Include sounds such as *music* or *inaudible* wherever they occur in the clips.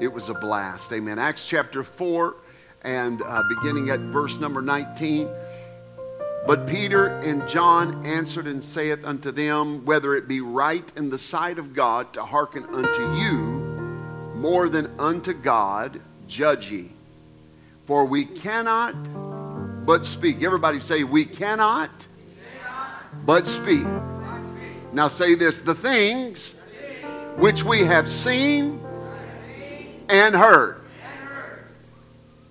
It was a blast. Amen. Acts chapter 4 and uh, beginning at verse number 19. But Peter and John answered and saith unto them, Whether it be right in the sight of God to hearken unto you more than unto God, judge ye. For we cannot but speak. Everybody say, We cannot, but speak. Now say this the things which we have seen and heard.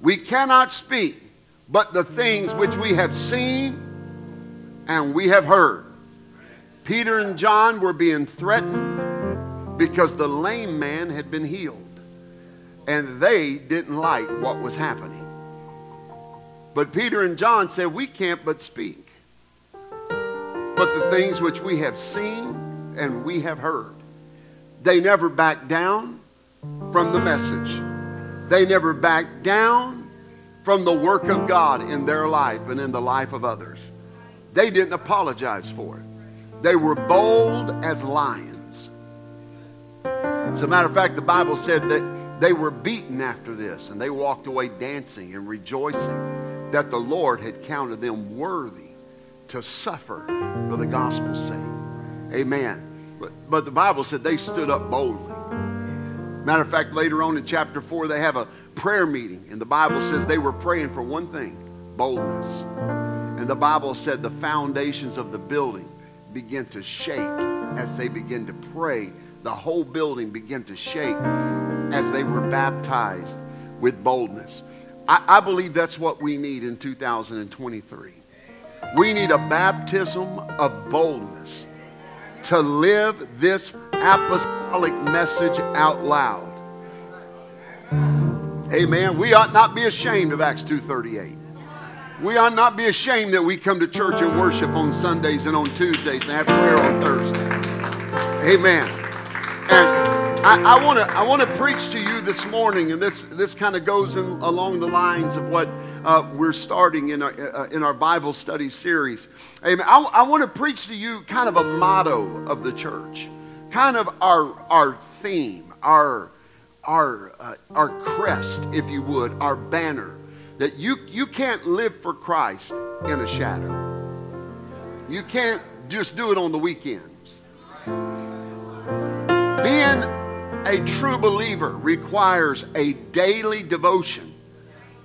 We cannot speak but the things which we have seen and we have heard. Peter and John were being threatened because the lame man had been healed and they didn't like what was happening. But Peter and John said, We can't but speak. But the things which we have seen and we have heard. They never backed down from the message. They never backed down from the work of God in their life and in the life of others. They didn't apologize for it. They were bold as lions. As a matter of fact, the Bible said that they were beaten after this and they walked away dancing and rejoicing that the Lord had counted them worthy to suffer for the gospel's sake. Amen. But, but the Bible said they stood up boldly. Matter of fact, later on in chapter 4, they have a prayer meeting, and the Bible says they were praying for one thing boldness. And the Bible said the foundations of the building begin to shake as they begin to pray. The whole building began to shake as they were baptized with boldness. I, I believe that's what we need in 2023. We need a baptism of boldness to live this apostolic message out loud. Amen. We ought not be ashamed of Acts 2:38. We ought not be ashamed that we come to church and worship on Sundays and on Tuesdays and have prayer on Thursday. Amen. And I want to I want to preach to you this morning, and this this kind of goes in, along the lines of what uh, we're starting in our uh, in our Bible study series. Amen. I, I want to preach to you kind of a motto of the church, kind of our our theme, our our uh, our crest, if you would, our banner. That you you can't live for Christ in a shadow. You can't just do it on the weekends. Being a true believer requires a daily devotion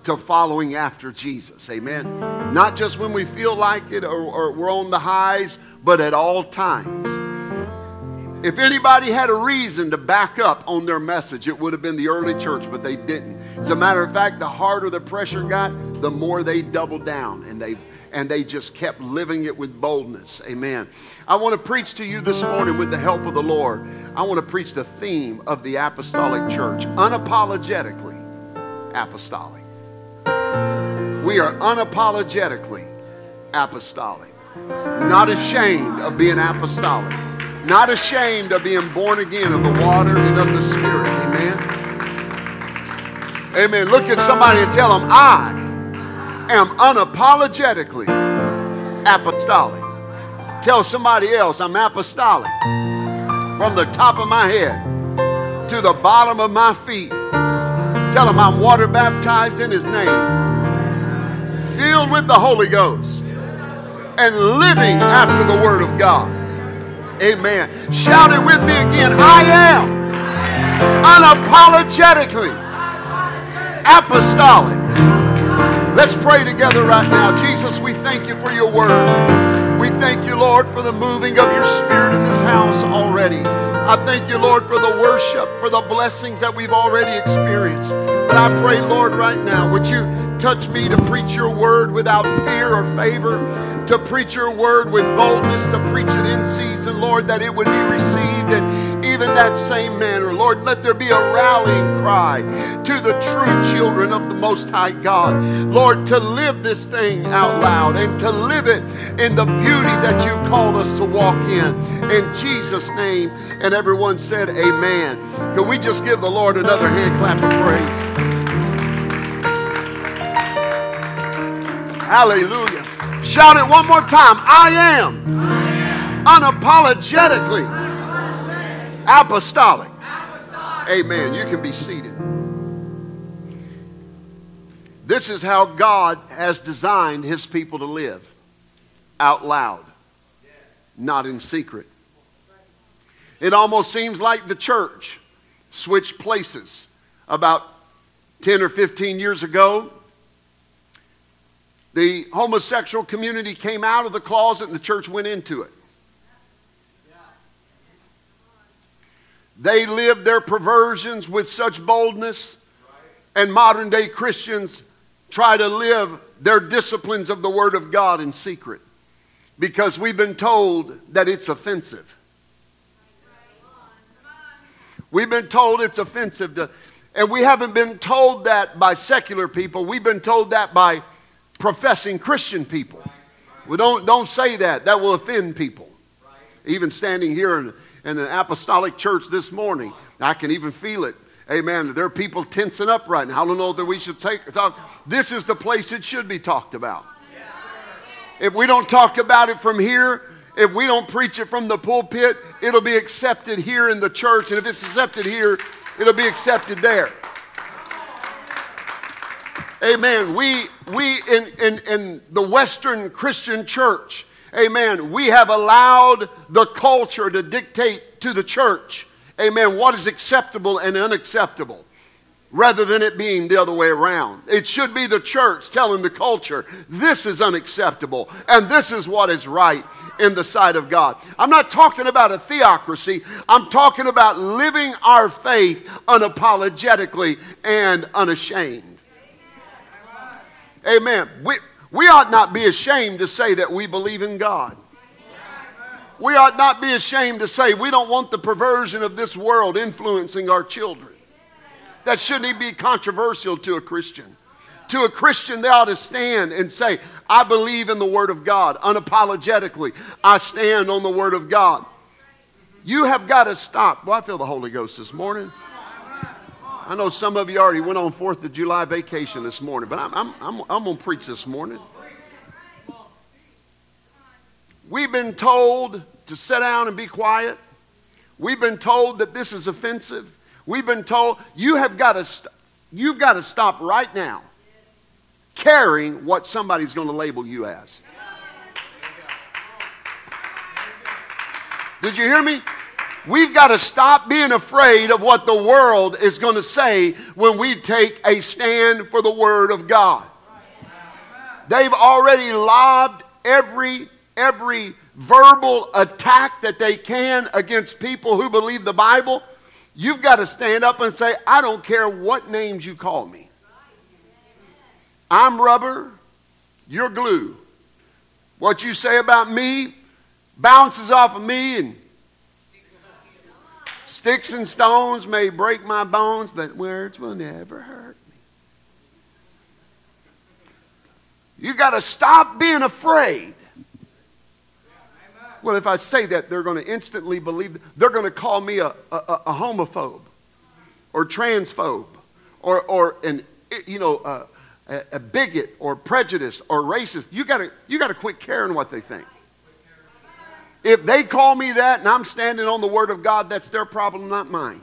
to following after Jesus. Amen. Not just when we feel like it or, or, we're on the highs, but at all times. If anybody had a reason to back up on their message, it would have been the early church, but they didn't. As a matter of fact, the harder the pressure got, the more they doubled down and they and they just kept living it with boldness. Amen. I want to preach to you this morning with the help of the Lord. I want to preach the theme of the apostolic church, unapologetically apostolic. We are unapologetically apostolic. Not ashamed of being apostolic. Not ashamed of being born again of the water and of the Spirit. Amen. Amen. Look at somebody and tell them, I am unapologetically apostolic. Tell somebody else, I'm apostolic. From the top of my head to the bottom of my feet. Tell them I'm water baptized in His name filled with the Holy Ghost and living after the Word of God. Amen. Shout it with me again. I am unapologetically apostolic. Let's pray together right now. Jesus, we thank you for your word. We thank you, Lord, for the moving of your spirit in this house already. I thank you, Lord, for the worship, for the blessings that we've already experienced. But I pray, Lord, right now, would you touch me to preach your word without fear or favor, to preach your word with boldness, to preach it in season, Lord, that it would be received. And even that same manner. Lord, let there be a rallying cry to the true children of the Most High God. Lord, to live this thing out loud and to live it in the beauty that you've called us to walk in. In Jesus' name. And everyone said, Amen. Can we just give the Lord another hand clap of praise? Hallelujah. Shout it one more time. I am, unapologetically apostolic. Amen. You can be seated. This is how God has designed his people to live out loud, not in secret. It almost seems like the church switched places about 10 or 15 years ago the homosexual community came out of the closet and the church went into it. They lived their perversions with such boldness, and modern day Christians try to live their disciplines of the Word of God in secret because we've been told that it's offensive. We've been told it's offensive to, and we haven't been told that by secular people. We've been told that by professing Christian people. We don't, don't say that. That will offend people. Even standing here in, an apostolic church this morning, I can even feel it. Amen. There are people tensing up right now. I don't know that we should take talk. This is the place it should be talked about. If we don't talk about it from here, if we don't preach it from the pulpit, it'll be accepted here in the church. And if it's accepted here, it'll be accepted there. Amen. We, we in, in, in the Western Christian church, amen, we have allowed the culture to dictate to the church, amen, what is acceptable and unacceptable rather than it being the other way around. It should be the church telling the culture, this is unacceptable and this is what is right in the sight of God. I'm not talking about a theocracy, I'm talking about living our faith unapologetically and unashamed. Amen. We, we ought not be ashamed to say that we believe in God. We ought not be ashamed to say we don't want the perversion of this world influencing our children. That shouldn't be controversial to a Christian. To a Christian, they ought to stand and say, I believe in the Word of God unapologetically. I stand on the Word of God. You have got to stop. Well, I feel the Holy Ghost this morning. I know some of you already went on 4th of July vacation this morning, but I'm, I'm, I'm, I'm going to preach this morning. We've been told to sit down and be quiet. We've been told that this is offensive. We've been told you have got to st- you've got to stop right now caring what somebody's going to label you as. Did you hear me? We've got to stop being afraid of what the world is going to say when we take a stand for the Word of God. They've already lobbed every, every verbal attack that they can against people who believe the Bible. You've got to stand up and say, I don't care what names you call me. I'm rubber, you're glue. What you say about me bounces off of me and Sticks and stones may break my bones, but words will never hurt me. You got to stop being afraid. Well, if I say that, they're going to instantly believe, they're going to call me a, a, a homophobe or transphobe or, or an, you know, a, a bigot or prejudice or racist. You got to you got to quit caring what they think. If they call me that and I'm standing on the Word of God, that's their problem, not mine.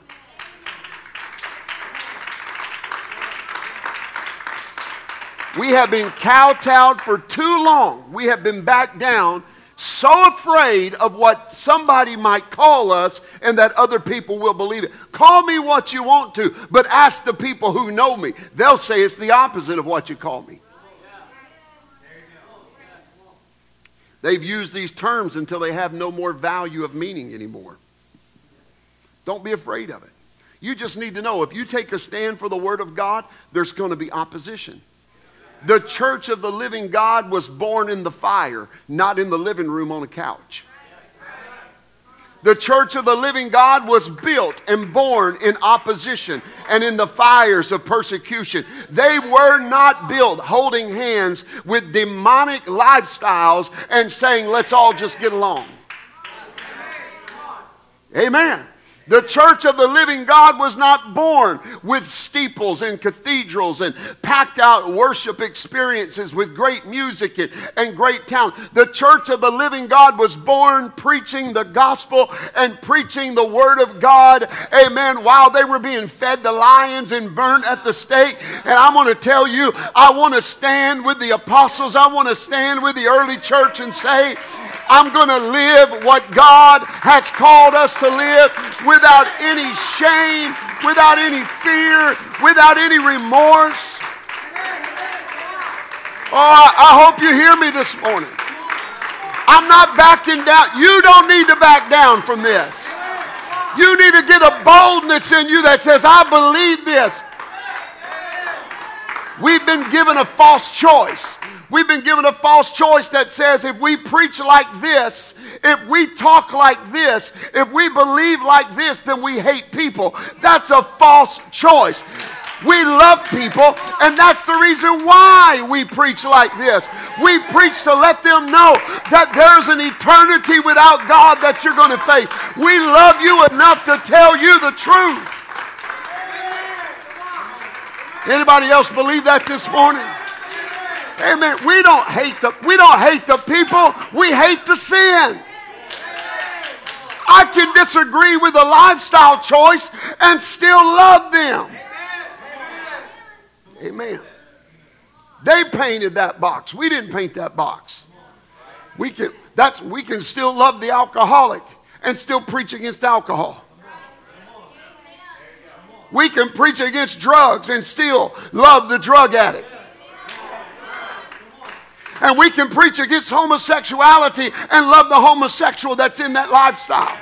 We have been kowtowed for too long. We have been back down, so afraid of what somebody might call us and that other people will believe it. Call me what you want to, but ask the people who know me. They'll say it's the opposite of what you call me. They've used these terms until they have no more value of meaning anymore. Don't be afraid of it. You just need to know if you take a stand for the Word of God, there's going to be opposition. The church of the living God was born in the fire, not in the living room on a couch. The church of the living God was built and born in opposition and in the fires of persecution. They were not built holding hands with demonic lifestyles and saying, let's all just get along. Amen. The church of the living God was not born with steeples and cathedrals and packed out worship experiences with great music and, and great talent. The church of the living God was born preaching the gospel and preaching the word of God, amen, while they were being fed to lions and burnt at the stake. And I'm going to tell you, I want to stand with the apostles, I want to stand with the early church and say, I'm going to live what God has called us to live without any shame, without any fear, without any remorse. Oh, I hope you hear me this morning. I'm not backing down. You don't need to back down from this. You need to get a boldness in you that says, I believe this. We've been given a false choice. We've been given a false choice that says if we preach like this, if we talk like this, if we believe like this, then we hate people. That's a false choice. We love people, and that's the reason why we preach like this. We preach to let them know that there's an eternity without God that you're going to face. We love you enough to tell you the truth. Anybody else believe that this morning? Amen. We don't hate the we don't hate the people. We hate the sin. I can disagree with a lifestyle choice and still love them. Amen. They painted that box. We didn't paint that box. We can that's we can still love the alcoholic and still preach against alcohol. We can preach against drugs and still love the drug addict and we can preach against homosexuality and love the homosexual that's in that lifestyle.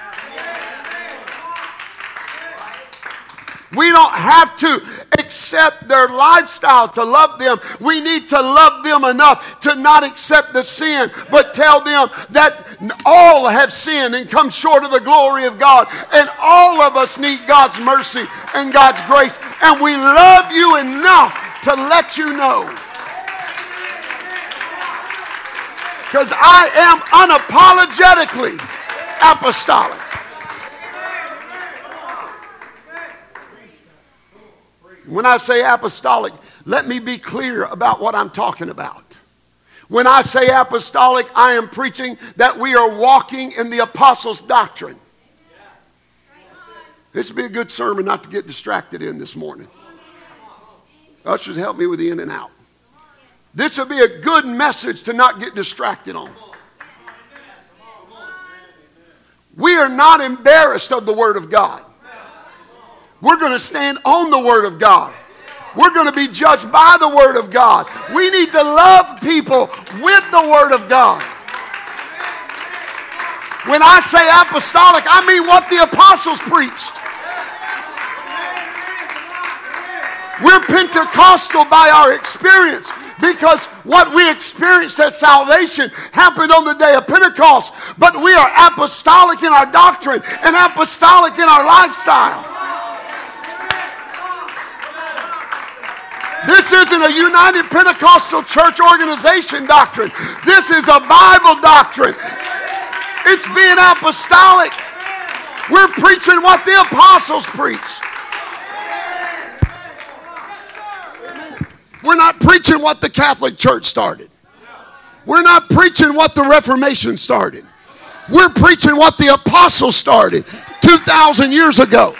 We don't have to accept their lifestyle to love them. We need to love them enough to not accept the sin, but tell them that all have sinned and come short of the glory of God. And all of us need God's mercy and God's grace. And we love you enough to let you know Because I am unapologetically apostolic. When I say apostolic, let me be clear about what I'm talking about. When I say apostolic, I am preaching that we are walking in the apostles' doctrine. This would be a good sermon not to get distracted in this morning. Ushers, help me with the in and out. This would be a good message to not get distracted on. We are not embarrassed of the Word of God. We're going to stand on the Word of God. We're going to be judged by the Word of God. We need to love people with the Word of God. When I say apostolic, I mean what the apostles preached. We're Pentecostal by our experience because what we experienced at salvation happened on the day of Pentecost. But we are apostolic in our doctrine and apostolic in our lifestyle. This isn't a United Pentecostal Church organization doctrine. This is a Bible doctrine. It's being apostolic. We're preaching what the apostles preached. We're not preaching what the Catholic Church started. We're not preaching what the Reformation started. We're preaching what the apostles started 2,000 years ago.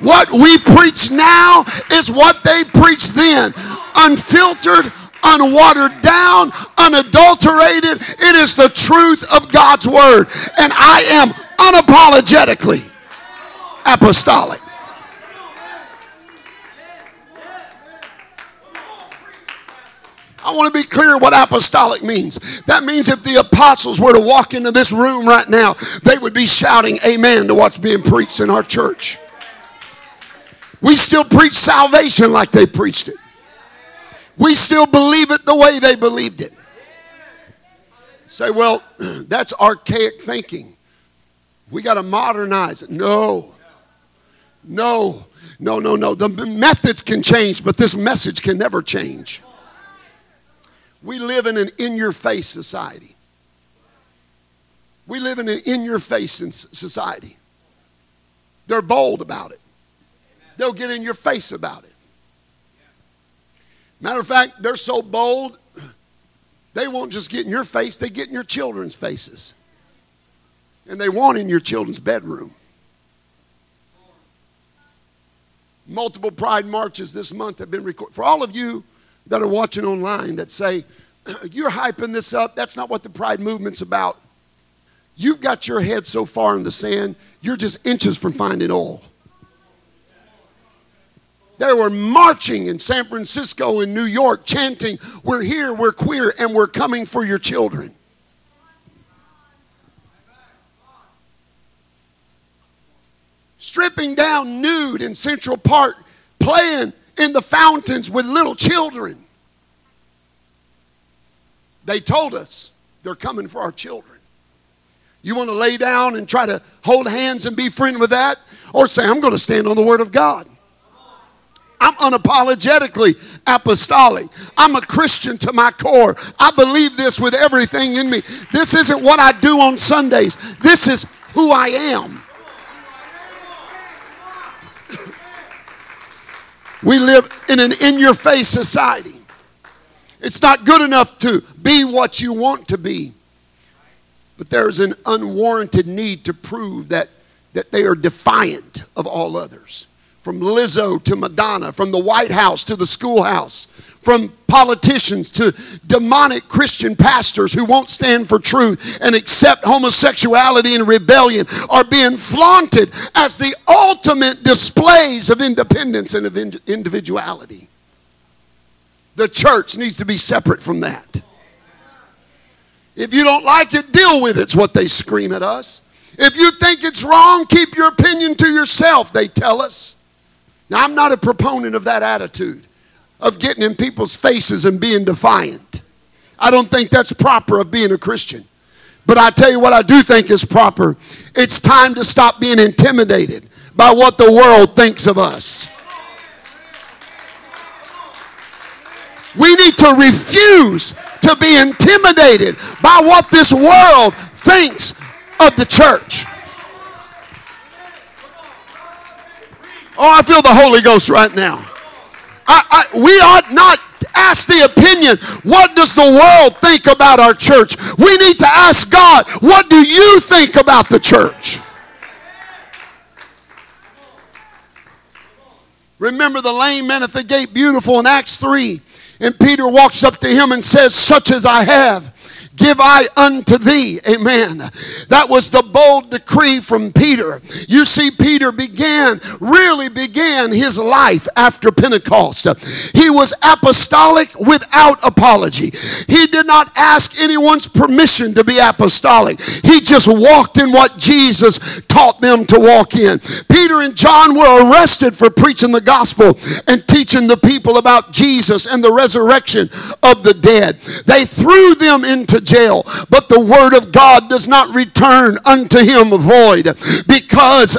What we preach now is what they preached then unfiltered, unwatered down, unadulterated. It is the truth of God's word. And I am unapologetically apostolic. I want to be clear what apostolic means. That means if the apostles were to walk into this room right now, they would be shouting amen to what's being preached in our church. We still preach salvation like they preached it. We still believe it the way they believed it. Say, well, *clears throat* that's archaic thinking. We got to modernize it. No. No. No, no, no. The methods can change, but this message can never change. We live in an in your face society. We live in an in your face society. They're bold about it, they'll get in your face about it. Matter of fact, they're so bold, they won't just get in your face, they get in your children's faces. And they want in your children's bedroom. Multiple pride marches this month have been recorded. For all of you that are watching online that say, *clears throat* you're hyping this up, that's not what the pride movement's about. You've got your head so far in the sand, you're just inches from finding oil. They were marching in San Francisco and New York, chanting, We're here, we're queer, and we're coming for your children. stripping down nude in Central Park, playing in the fountains with little children. They told us they're coming for our children. You want to lay down and try to hold hands and be friend with that? Or say, I'm going to stand on the Word of God. I'm unapologetically apostolic. I'm a Christian to my core. I believe this with everything in me. This isn't what I do on Sundays, this is who I am. We live in an in your face society. It's not good enough to be what you want to be, but there's an unwarranted need to prove that, that they are defiant of all others. From Lizzo to Madonna, from the White House to the schoolhouse, from politicians to demonic Christian pastors who won't stand for truth and accept homosexuality and rebellion are being flaunted as the ultimate displays of independence and of individuality. The church needs to be separate from that. If you don't like it, deal with it, it's what they scream at us. If you think it's wrong, keep your opinion to yourself, they tell us. Now, I'm not a proponent of that attitude of getting in people's faces and being defiant. I don't think that's proper of being a Christian. But I tell you what I do think is proper. It's time to stop being intimidated by what the world thinks of us. We need to refuse to be intimidated by what this world thinks of the church. Oh, I feel the Holy Ghost right now. I, I, we ought not ask the opinion, what does the world think about our church? We need to ask God, what do you think about the church? Remember the lame man at the gate, beautiful in Acts 3. And Peter walks up to him and says, Such as I have give I unto thee. Amen. That was the bold decree from Peter. You see, Peter began, really began his life after Pentecost. He was apostolic without apology. He did not ask anyone's permission to be apostolic. He just walked in what Jesus taught them to walk in. Peter and John were arrested for preaching the gospel and teaching the people about Jesus and the resurrection of the dead. They threw them into jail. But the word of God does not return unto him void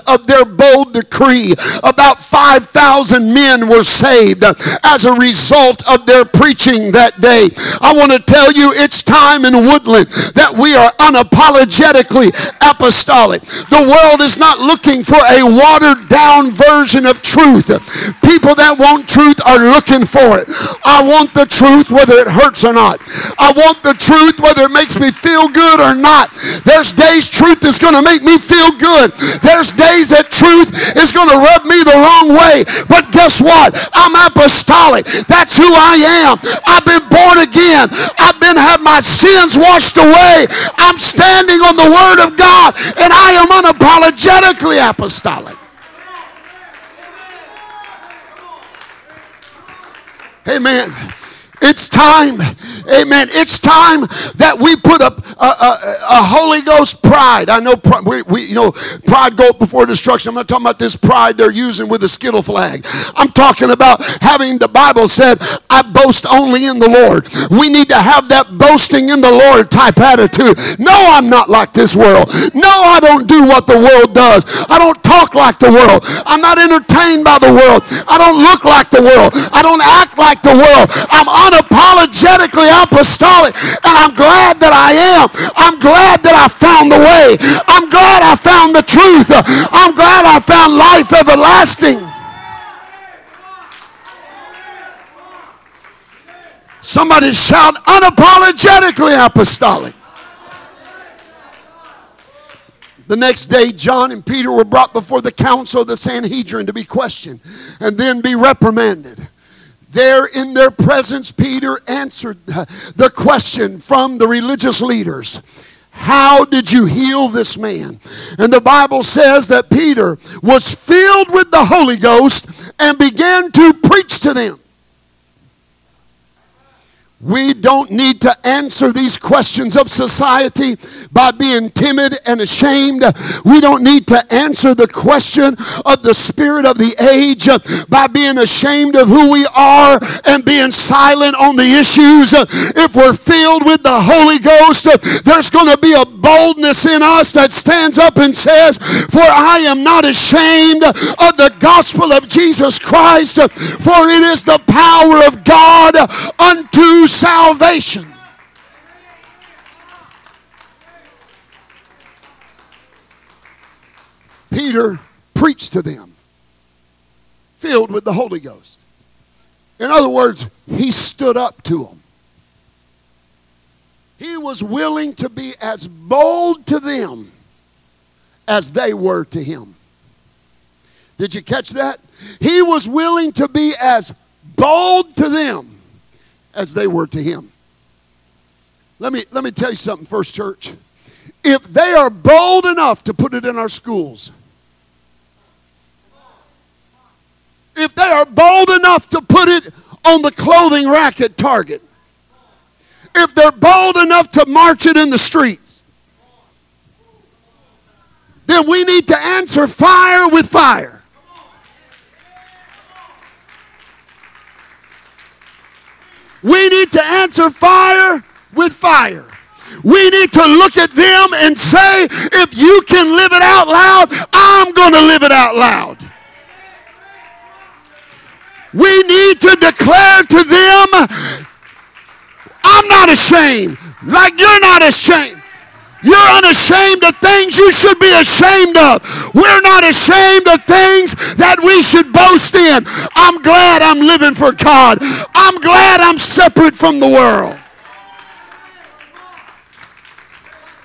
of their bold decree. About 5,000 men were saved as a result of their preaching that day. I want to tell you it's time in Woodland that we are unapologetically apostolic. The world is not looking for a watered down version of truth. People that want truth are looking for it. I want the truth whether it hurts or not. I want the truth whether it makes me feel good or not. There's days truth is going to make me feel good. There's days that truth is going to rub me the wrong way. But guess what? I'm apostolic. That's who I am. I've been born again. I've been had my sins washed away. I'm standing on the word of God and I am unapologetically apostolic. Amen. It's time, amen. It's time that we put a, a, a, Holy Ghost pride. I know we, we, you know pride go before destruction. I'm not talking about this pride they're using with the skittle flag. I'm talking about having the Bible said, "I boast only in the Lord." We need to have that boasting in the Lord type attitude. No, I'm not like this world. No, I don't do what the world does. I don't talk like the world. I'm not entertained by the world. I don't look like the world. I don't act like the world. I'm unapologetically apostolic, and I'm glad that I am. I'm glad that I found the way. I'm glad I found the truth. I'm glad I found life everlasting. Somebody shout unapologetically apostolic. The next day, John and Peter were brought before the council of the Sanhedrin to be questioned and then be reprimanded. There in their presence, Peter answered the question from the religious leaders How did you heal this man? And the Bible says that Peter was filled with the Holy Ghost and began to preach to them. We don't need to answer these questions of society by being timid and ashamed. We don't need to answer the question of the spirit of the age by being ashamed of who we are and being silent on the issues. If we're filled with the Holy Ghost, there's going to be a boldness in us that stands up and says, For I am not ashamed of the gospel of Jesus Christ, for it is the power of God unto salvation. Peter preached to them, filled with the Holy Ghost. In other words, he stood up to them. He was willing to be as bold to them as they were to him. Did you catch that? He was willing to be as bold to them as they were to him. Let me, let me tell you something, First Church. If they are bold enough to put it in our schools, if they are bold enough to put it on the clothing rack at Target, if they're bold enough to march it in the streets, then we need to answer fire with fire. We need to answer fire with fire. We need to look at them and say, if you can live it out loud, I'm going to live it out loud. We need to declare to them, I'm not ashamed, like you're not ashamed. You're unashamed of things you should be ashamed of. We're not ashamed of things that we should boast in. I'm glad I'm living for God. I'm glad I'm separate from the world.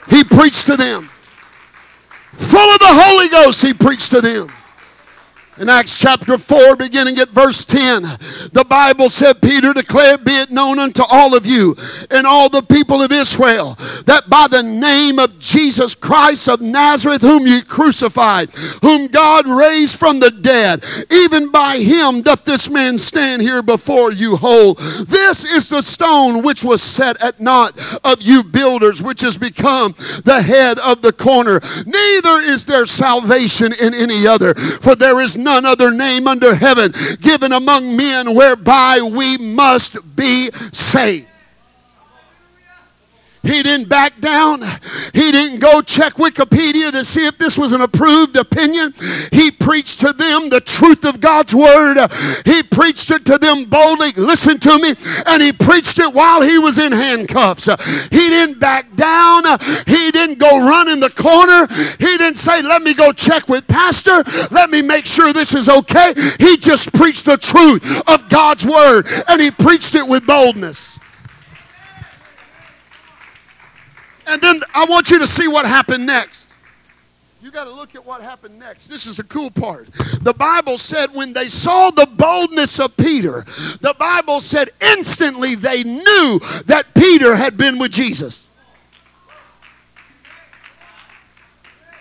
He preached to them. Full of the Holy Ghost, he preached to them. In Acts chapter 4, beginning at verse 10, the Bible said, Peter declared, Be it known unto all of you and all the people of Israel that by the name of Jesus Christ of Nazareth, whom you crucified, whom God raised from the dead, even by him doth this man stand here before you whole. This is the stone which was set at naught of you builders, which has become the head of the corner. Neither is there salvation in any other, for there is none other name under heaven given among men whereby we must be saved. He didn't back down. He didn't go check Wikipedia to see if this was an approved opinion. He preached to them the truth of God's word. He preached it to them boldly. Listen to me. And he preached it while he was in handcuffs. He didn't back down. He didn't go run in the corner. He didn't say, Let me go check with Pastor. Let me make sure this is okay. He just preached the truth of God's word and he preached it with boldness. And then I want you to see what happened next. You got to look at what happened next. This is the cool part. The Bible said when they saw the boldness of Peter, the Bible said instantly they knew that Peter had been with Jesus.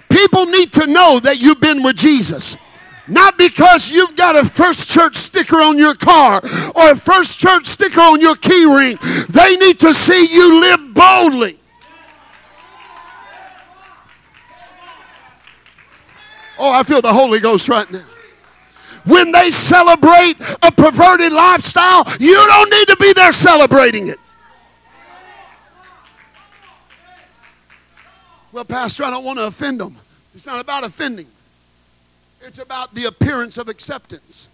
People need to know that you've been with Jesus. Not because you've got a first church sticker on your car or a first church sticker on your key ring. They need to see you live boldly. Oh, I feel the Holy Ghost right now. When they celebrate a perverted lifestyle, you don't need to be there celebrating it. Well, Pastor, I don't want to offend them. It's not about offending, it's about the appearance of acceptance.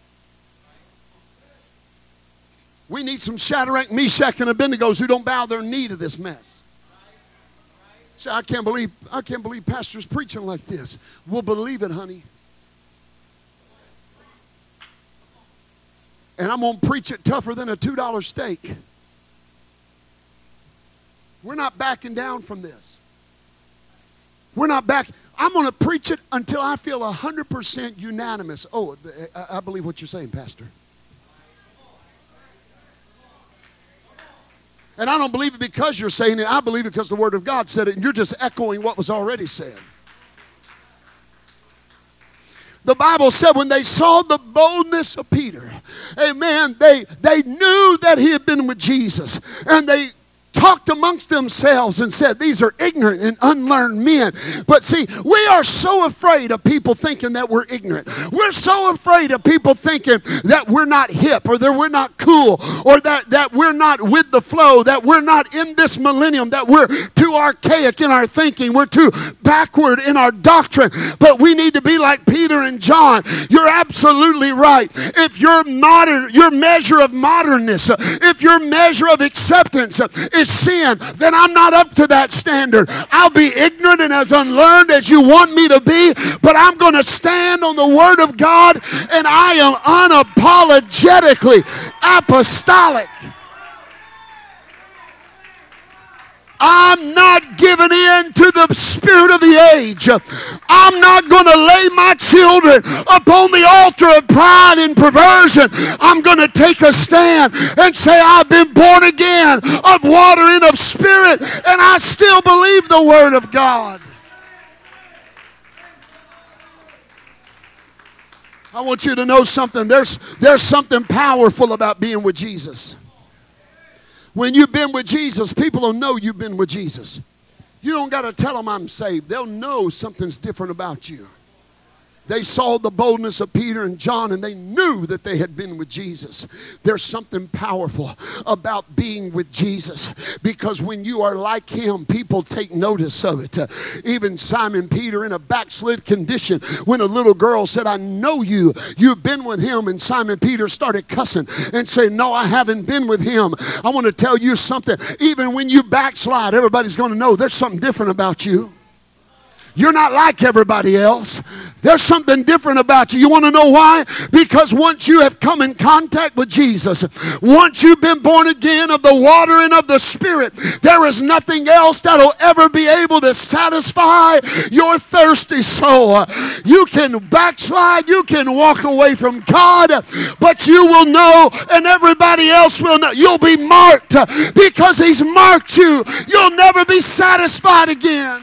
We need some Shadrach, Meshach, and Abednego's who don't bow their knee to this mess. I can't believe, I can't believe pastor's preaching like this. We'll believe it, honey. And I'm going to preach it tougher than a $2 steak. We're not backing down from this. We're not back. I'm going to preach it until I feel 100% unanimous. Oh, I believe what you're saying, Pastor. And I don't believe it because you're saying it. I believe it because the Word of God said it, and you're just echoing what was already said. The Bible said when they saw the boldness of Peter, amen, they, they knew that he had been with Jesus. And they talked amongst themselves and said, These are ignorant and unlearned men. But see, we are so afraid of people thinking that we're ignorant. We're so afraid of people thinking that we're not hip or that we're not cool or that, that we're not with the flow, that we're not in this millennium, that we're too archaic in our thinking, we're too backward in our doctrine. But we need to be like Peter and John. You're absolutely right. If your modern, your measure of modernness, if your measure of acceptance is sin, then I'm not up to that standard. I'll be ignorant and as unlearned as you want me to be, but I'm going to stand on the Word of God and I am unapologetically apostolic. I'm not giving in to the spirit of the age. I'm not going to lay my children upon the altar of pride and perversion. I'm going to take a stand and say, I've been born again of water and of spirit, and I still believe the word of God. I want you to know something. There's, there's something powerful about being with Jesus. When you've been with Jesus, people will know you've been with Jesus. You don't got to tell them I'm saved. They'll know something's different about you. They saw the boldness of Peter and John and they knew that they had been with Jesus. There's something powerful about being with Jesus because when you are like him, people take notice of it. Uh, even Simon Peter, in a backslid condition, when a little girl said, I know you, you've been with him, and Simon Peter started cussing and saying, No, I haven't been with him. I want to tell you something. Even when you backslide, everybody's going to know there's something different about you. You're not like everybody else. There's something different about you. You want to know why? Because once you have come in contact with Jesus, once you've been born again of the water and of the Spirit, there is nothing else that'll ever be able to satisfy your thirsty soul. You can backslide, you can walk away from God, but you will know, and everybody else will know. You'll be marked because He's marked you. You'll never be satisfied again.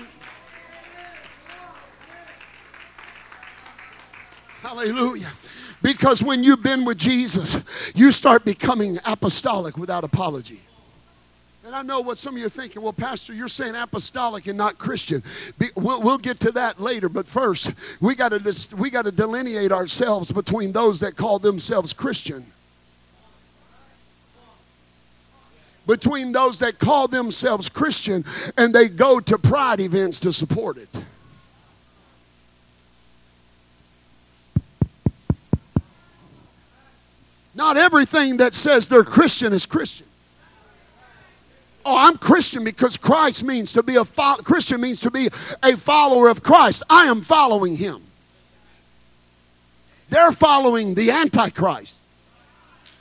Hallelujah. Because when you've been with Jesus, you start becoming apostolic without apology. And I know what some of you are thinking. Well, Pastor, you're saying apostolic and not Christian. We'll, we'll get to that later. But first, we got to we got to delineate ourselves between those that call themselves Christian. Between those that call themselves Christian and they go to pride events to support it. Not everything that says they're Christian is Christian. Oh, I'm Christian because Christ means to be a fo- Christian means to be a follower of Christ. I am following him. They're following the Antichrist.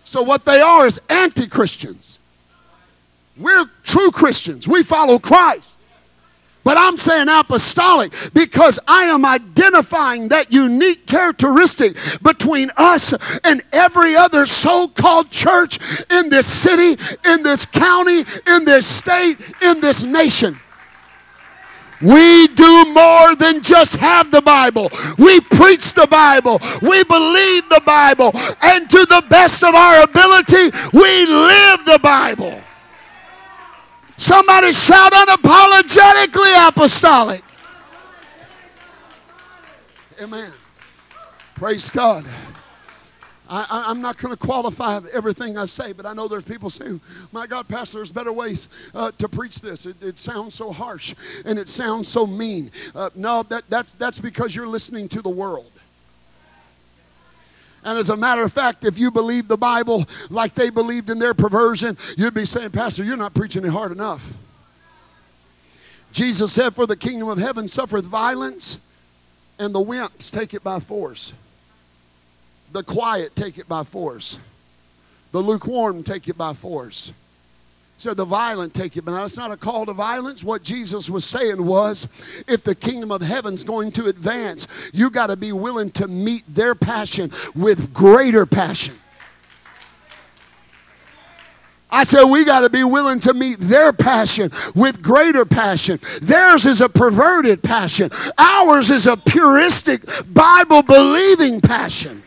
So what they are is anti-Christians. We're true Christians. We follow Christ. But I'm saying apostolic because I am identifying that unique characteristic between us and every other so called church in this city, in this county, in this state, in this nation. We do more than just have the Bible. We preach the Bible. We believe the Bible. And to the best of our ability, we live the Bible. Somebody shout unapologetically apostolic. Amen. Praise God. I, am not going to qualify everything I say, but I know there's people saying, My God, Pastor, there's better ways uh, to preach this. It, it, sounds so harsh and it sounds so mean. Uh, no, that, that's, that's because you're listening to the world. And as a matter of fact, if you believe the Bible like they believed in their perversion, you'd be saying, Pastor, you're not preaching it hard enough. Jesus said, For the kingdom of heaven suffereth violence, and the wimps take it by force. The quiet take it by force. The lukewarm take it by force. So the violent take it. But now it's not a call to violence. What Jesus was saying was if the kingdom of heaven's going to advance, you got to be willing to meet their passion with greater passion. I said, we got to be willing to meet their passion with greater passion. Theirs is a perverted passion, ours is a puristic, Bible believing passion.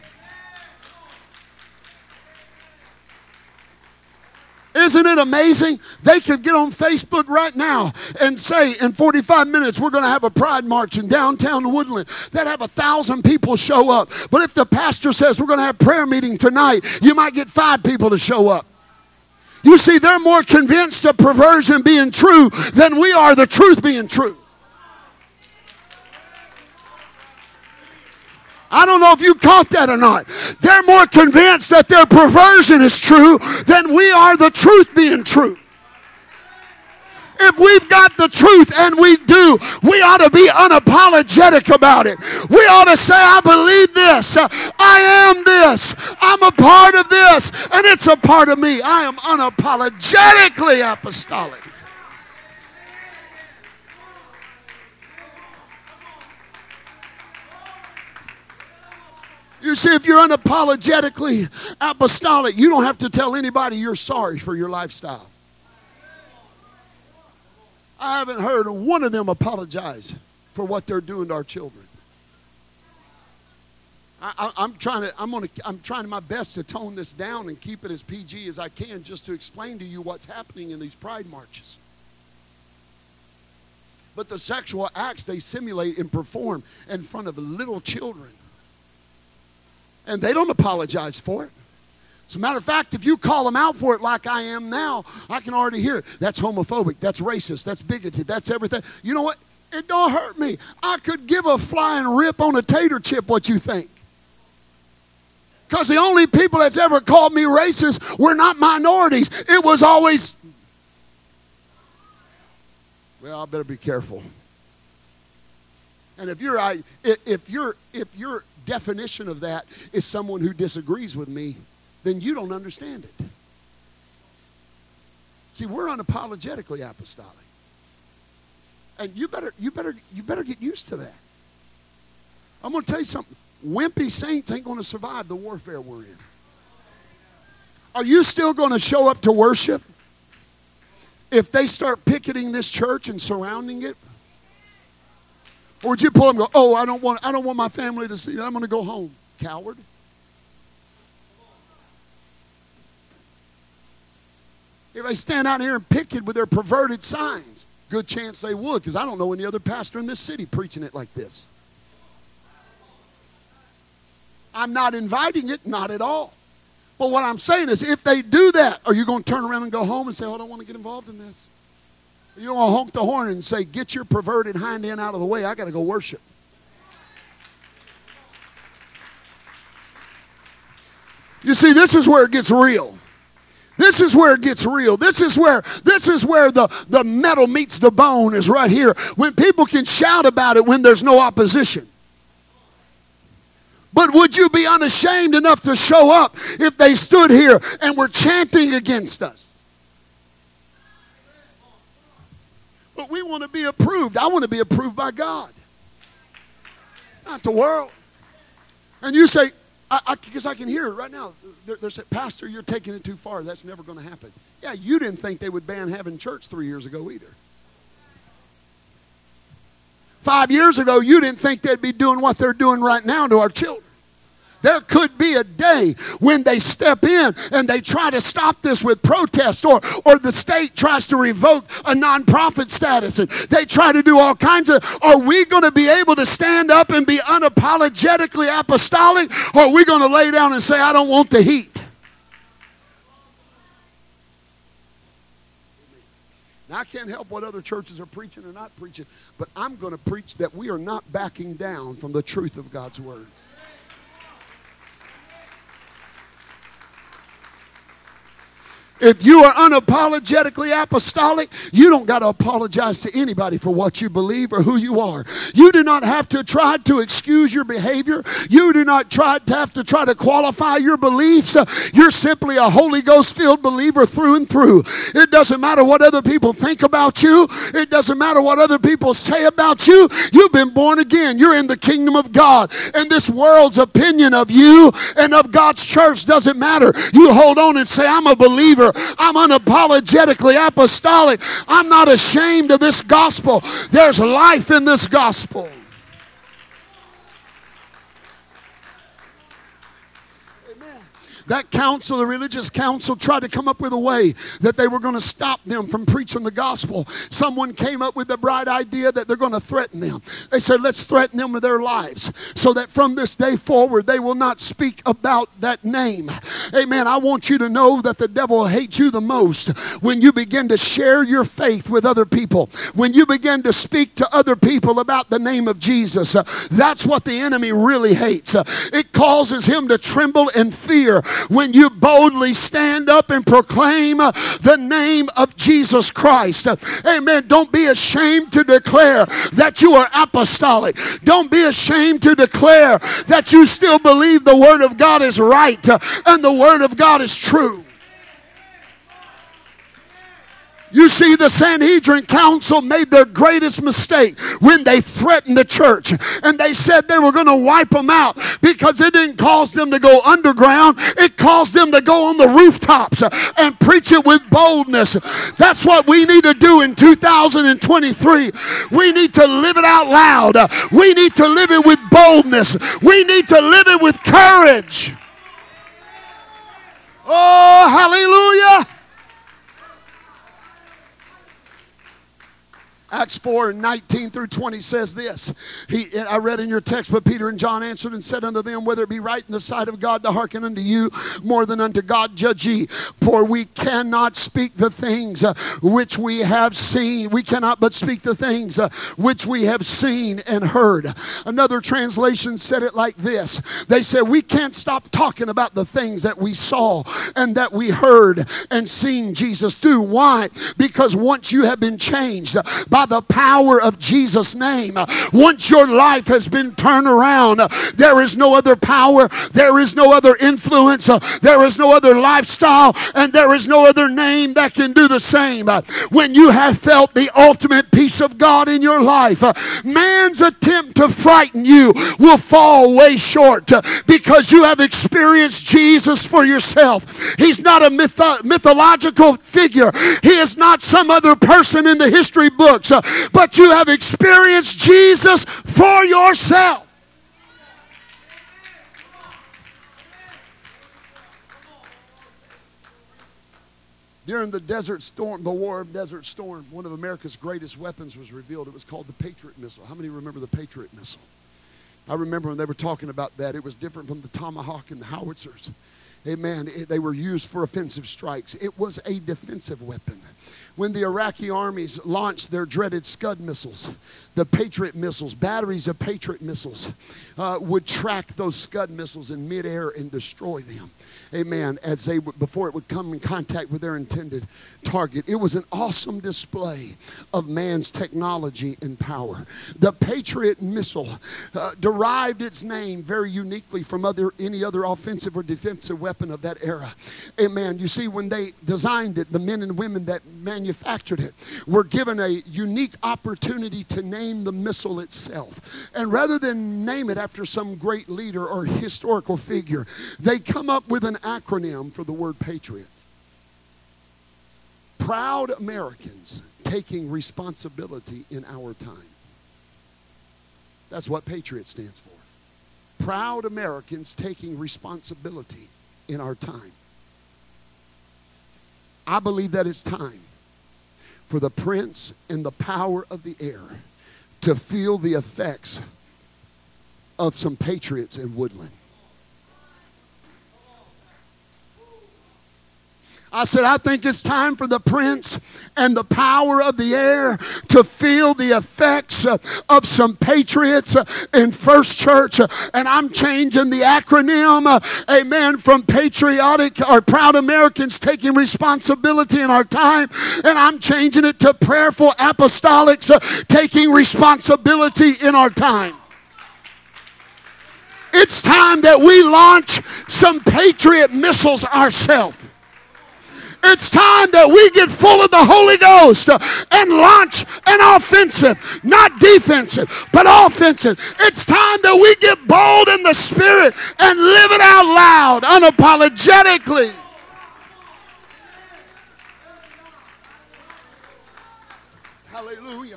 Isn't it amazing? They could get on Facebook right now and say, in 45 minutes, we're going to have a pride march in downtown Woodland. That have a thousand people show up. But if the pastor says we're going to have prayer meeting tonight, you might get five people to show up. You see, they're more convinced of perversion being true than we are the truth being true. I don't know if you caught that or not. They're more convinced that their perversion is true than we are the truth being true. If we've got the truth and we do, we ought to be unapologetic about it. We ought to say, I believe this. I am this. I'm a part of this. And it's a part of me. I am unapologetically apostolic. You see, if you're unapologetically apostolic, you don't have to tell anybody you're sorry for your lifestyle. I haven't heard one of them apologize for what they're doing to our children. I, am trying to, I'm gonna, I'm trying my best to tone this down and keep it as PG as I can, just to explain to you what's happening in these pride marches. But the sexual acts they simulate and perform in front of little children and they don't apologize for it. As a matter of fact, if you call them out for it like I am now, I can already hear it. That's homophobic. That's racist. That's bigoted. That's everything. You know what? It don't hurt me. I could give a flying rip on a tater chip what you think. Because the only people that's ever called me racist were not minorities. It was always, well, I better be careful. And if you're, if you're, if you're definition of that is someone who disagrees with me, then you don't understand it. See, we're unapologetically apostolic. And you better, you better, you better get used to that. I'm going to tell you something. Wimpy saints ain't going to survive the warfare we're in. Are you still going to show up to worship if they start picketing this church and surrounding it? Or would you pull them go, oh, I don't want, I don't want my family to see that. I'm going to go home. Coward. If they stand out here and picket with their perverted signs, good chance they would, because I don't know any other pastor in this city preaching it like this. I'm not inviting it, not at all. But what I'm saying is, if they do that, are you going to turn around and go home and say, oh, I don't want to get involved in this? You don't honk the horn and say, Get your perverted hind end out of the way. I got to go worship. You see, this is where it gets real. This is where it gets real. This is where this is where the, the metal meets the bone is right here. When people can shout about it when there's no opposition. But would you be unashamed enough to show up if they stood here and were chanting against us? But we want to be approved. I want to be approved by God, not the world. And you say, because I, I, I, can hear it right now. They're, they're, saying, Pastor, you're taking it too far. That's never going to happen. Yeah, you didn't think they would ban having church three years ago either. Five years ago, you didn't think they'd be doing what they're doing right now to our children. There could be a day when they step in and they try to stop this with protest or, or the state tries to revoke a nonprofit status and they try to do all kinds of. Are we going to be able to stand up and be unapologetically apostolic or are we going to lay down and say, I don't want the heat? Now, I can't help what other churches are preaching or not preaching, but I'm going to preach that we are not backing down from the truth of God's word. If you are unapologetically apostolic, you don't got to apologize to anybody for what you believe or who you are. You do not have to try to excuse your behavior. You do not try to have to try to qualify your beliefs. You're simply a Holy Ghost filled believer through and through. It doesn't matter what other people think about you. It doesn't matter what other people say about you. You've been born again. You're in the kingdom of God. And this world's opinion of you and of God's church doesn't matter. You hold on and say, I'm a believer. I'm unapologetically apostolic. I'm not ashamed of this gospel. There's life in this gospel. That council, the religious council, tried to come up with a way that they were going to stop them from preaching the gospel. Someone came up with the bright idea that they're going to threaten them. They said, let's threaten them with their lives so that from this day forward they will not speak about that name. Amen. I want you to know that the devil hates you the most when you begin to share your faith with other people, when you begin to speak to other people about the name of Jesus. That's what the enemy really hates. It causes him to tremble and fear when you boldly stand up and proclaim uh, the name of Jesus Christ. Amen. Don't be ashamed to declare that you are apostolic. Don't be ashamed to declare that you still believe the Word of God is right uh, and the Word of God is true. You see, the Sanhedrin Council made their greatest mistake when they threatened the church. And they said they were going to wipe them out because it didn't cause them to go underground, it caused them to go on the rooftops and preach it with boldness. That's what we need to do in 2023. We need to live it out loud, we need to live it with boldness, we need to live it with courage. Oh, hallelujah. Acts 4 and 19 through 20 says this. He, I read in your text, but Peter and John answered and said unto them, Whether it be right in the sight of God to hearken unto you more than unto God, judge ye. For we cannot speak the things uh, which we have seen. We cannot but speak the things uh, which we have seen and heard. Another translation said it like this They said, We can't stop talking about the things that we saw and that we heard and seen Jesus do. Why? Because once you have been changed by by the power of Jesus' name. Once your life has been turned around, there is no other power, there is no other influence, there is no other lifestyle, and there is no other name that can do the same. When you have felt the ultimate peace of God in your life, man's attempt to frighten you will fall way short because you have experienced Jesus for yourself. He's not a myth- mythological figure, he is not some other person in the history books Uh, but you have experienced Jesus for yourself. During the Desert Storm, the War of Desert Storm, one of America's greatest weapons was revealed. It was called the Patriot missile. How many remember the Patriot missile? I remember when they were talking about that. It was different from the Tomahawk and the howitzers. Amen. It, they were used for offensive strikes. It was a defensive weapon when the Iraqi armies launched their dreaded Scud missiles, the Patriot missiles, batteries of Patriot missiles, uh, would track those Scud missiles in midair and destroy them amen, as they before it would come in contact with their intended target. It was an awesome display of man's technology and power. The Patriot missile uh, derived its name very uniquely from other any other offensive or defensive weapon of that era. Amen. You see, when they designed it, the men and women that manufactured it were given a unique opportunity to name the missile itself. And rather than name it after some great leader or historical figure, they come up with an acronym for the word patriot. Proud Americans taking responsibility in our time. That's what Patriot stands for. proud Americans taking responsibility in our time. I believe that it's time for the prince and the power of the air to feel the effects of some patriots in Woodland. I said, I think it's time for the prince and the power of the air to feel the effects of some patriots in First Church. And I'm changing the acronym, amen, from patriotic or proud Americans taking responsibility in our time. And I'm changing it to prayerful apostolics taking responsibility in our time. It's time that we launch some patriot missiles ourselves. It's time that we get full of the Holy Ghost and launch an offensive, not defensive, but offensive. It's time that we get bold in the Spirit and live it out loud, unapologetically. Hallelujah.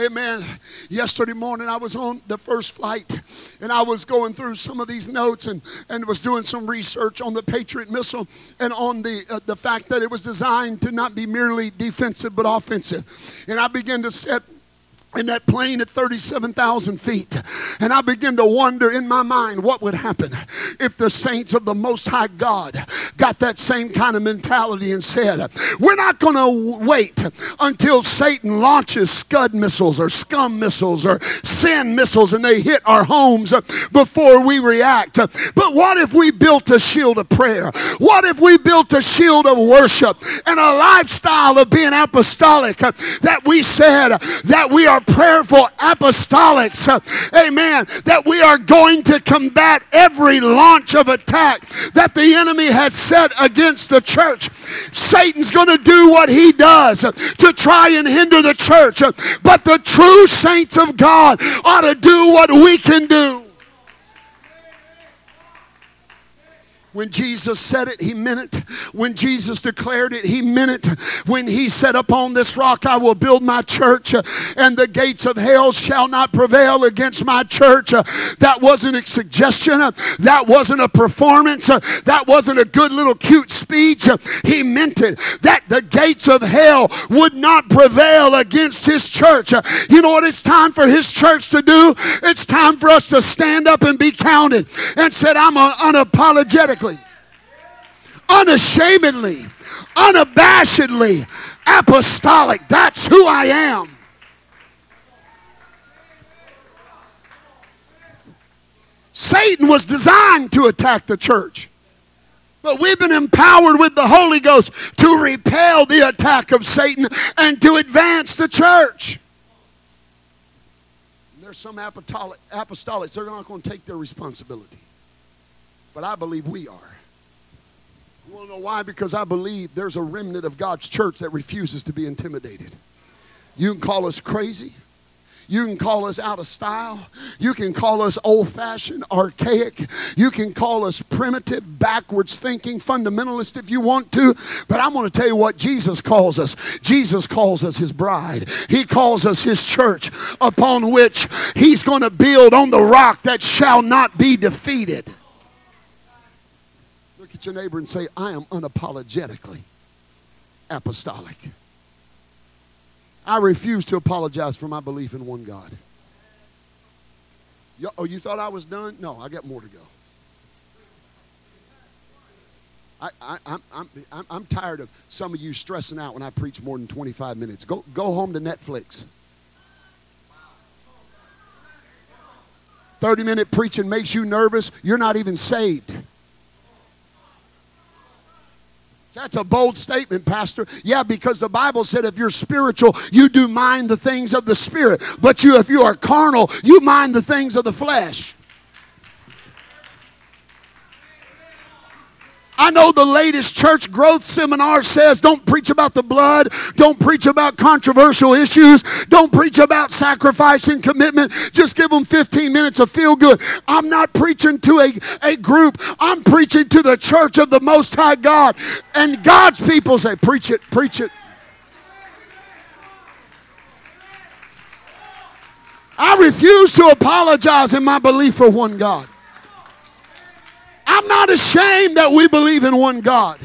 Amen. Yesterday morning, I was on the first flight and I was going through some of these notes and, and was doing some research on the Patriot missile and on the, uh, the fact that it was designed to not be merely defensive but offensive. And I began to set in that plane at 37,000 feet. And I begin to wonder in my mind what would happen if the saints of the Most High God got that same kind of mentality and said, We're not going to wait until Satan launches scud missiles or scum missiles or sin missiles and they hit our homes before we react. But what if we built a shield of prayer? What if we built a shield of worship and a lifestyle of being apostolic that we said that we are are prayerful apostolics, uh, amen, that we are going to combat every launch of attack that the enemy has set against the church. Satan's going to do what he does to try and hinder the church, but the true saints of God ought to do what we can do. When Jesus said it, he meant it. When Jesus declared it, he meant it. When he said, Upon this rock I will build my church, and the gates of hell shall not prevail against my church. That wasn't a suggestion. That wasn't a performance. That wasn't a good little cute speech. He meant it. That the gates of hell would not prevail against his church. You know what it's time for his church to do? It's time for us to stand up and be counted and said, I'm unapologetically unashamedly, unabashedly apostolic. That's who I am. Satan was designed to attack the church. But we've been empowered with the Holy Ghost to repel the attack of Satan and to advance the church. And there's some apostolic, apostolics, they're not going to take their responsibility. But I believe we are. You want to know why? Because I believe there's a remnant of God's church that refuses to be intimidated. You can call us crazy. You can call us out of style. You can call us old fashioned, archaic. You can call us primitive, backwards thinking, fundamentalist if you want to. But I'm going to tell you what Jesus calls us. Jesus calls us his bride, he calls us his church, upon which he's going to build on the rock that shall not be defeated at your neighbor and say, I am unapologetically apostolic. I refuse to apologize for my belief in one God. Oh, you thought I was done? No, I got more to go. I, I, I'm, I'm, I'm tired of some of you stressing out when I preach more than 25 minutes. Go, go home to Netflix. 30 minute preaching makes you nervous. You're not even saved. That's a bold statement, Pastor. Yeah, because the Bible said if you're spiritual, you do mind the things of the Spirit. But you, if you are carnal, you mind the things of the flesh. I know the latest church growth seminar says don't preach about the blood, don't preach about controversial issues, don't preach about sacrifice and commitment. Just give them 15 minutes of feel good. I'm not preaching to a, a group, I'm preaching to the church of the Most High God. And God's people say, Preach it, preach it. I refuse to apologize in my belief for one God. I'm not ashamed that we believe in one God.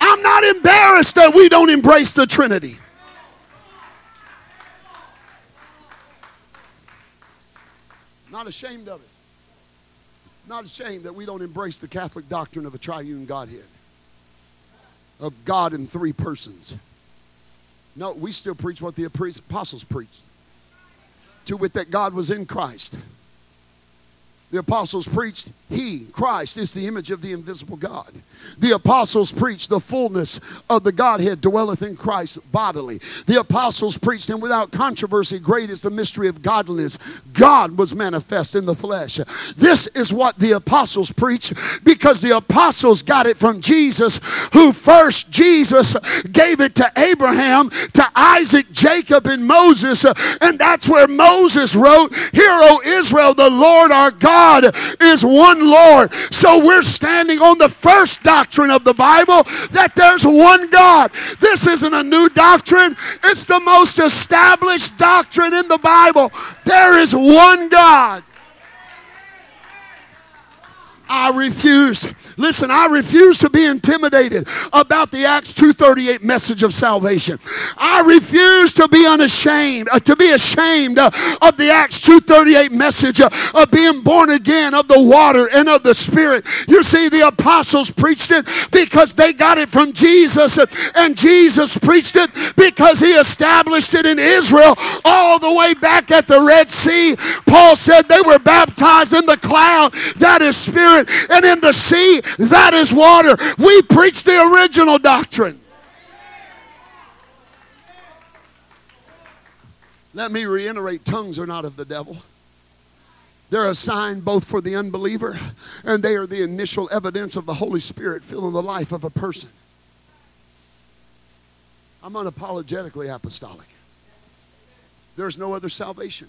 I'm not embarrassed that we don't embrace the Trinity. Not ashamed of it. Not ashamed that we don't embrace the Catholic doctrine of a triune Godhead, of God in three persons. No, we still preach what the apostles preached. To wit, that God was in Christ the apostles preached, He, Christ, is the image of the invisible God. The apostles preached, the fullness of the Godhead dwelleth in Christ bodily. The apostles preached, and without controversy, great is the mystery of godliness. God was manifest in the flesh. This is what the apostles preached because the apostles got it from Jesus, who first Jesus gave it to Abraham, to Isaac, Jacob, and Moses. And that's where Moses wrote, Hear, O Israel, the Lord our God God is one Lord. So we're standing on the first doctrine of the Bible that there's one God. This isn't a new doctrine, it's the most established doctrine in the Bible. There is one God. I refuse. Listen, I refuse to be intimidated about the Acts 2:38 message of salvation. I refuse to be unashamed, uh, to be ashamed uh, of the Acts 2:38 message uh, of being born again of the water and of the Spirit. You see, the apostles preached it because they got it from Jesus, and Jesus preached it because he established it in Israel all the way back at the Red Sea. Paul said they were baptized in the cloud, that is Spirit And in the sea, that is water. We preach the original doctrine. Let me reiterate tongues are not of the devil. They're a sign both for the unbeliever and they are the initial evidence of the Holy Spirit filling the life of a person. I'm unapologetically apostolic. There's no other salvation,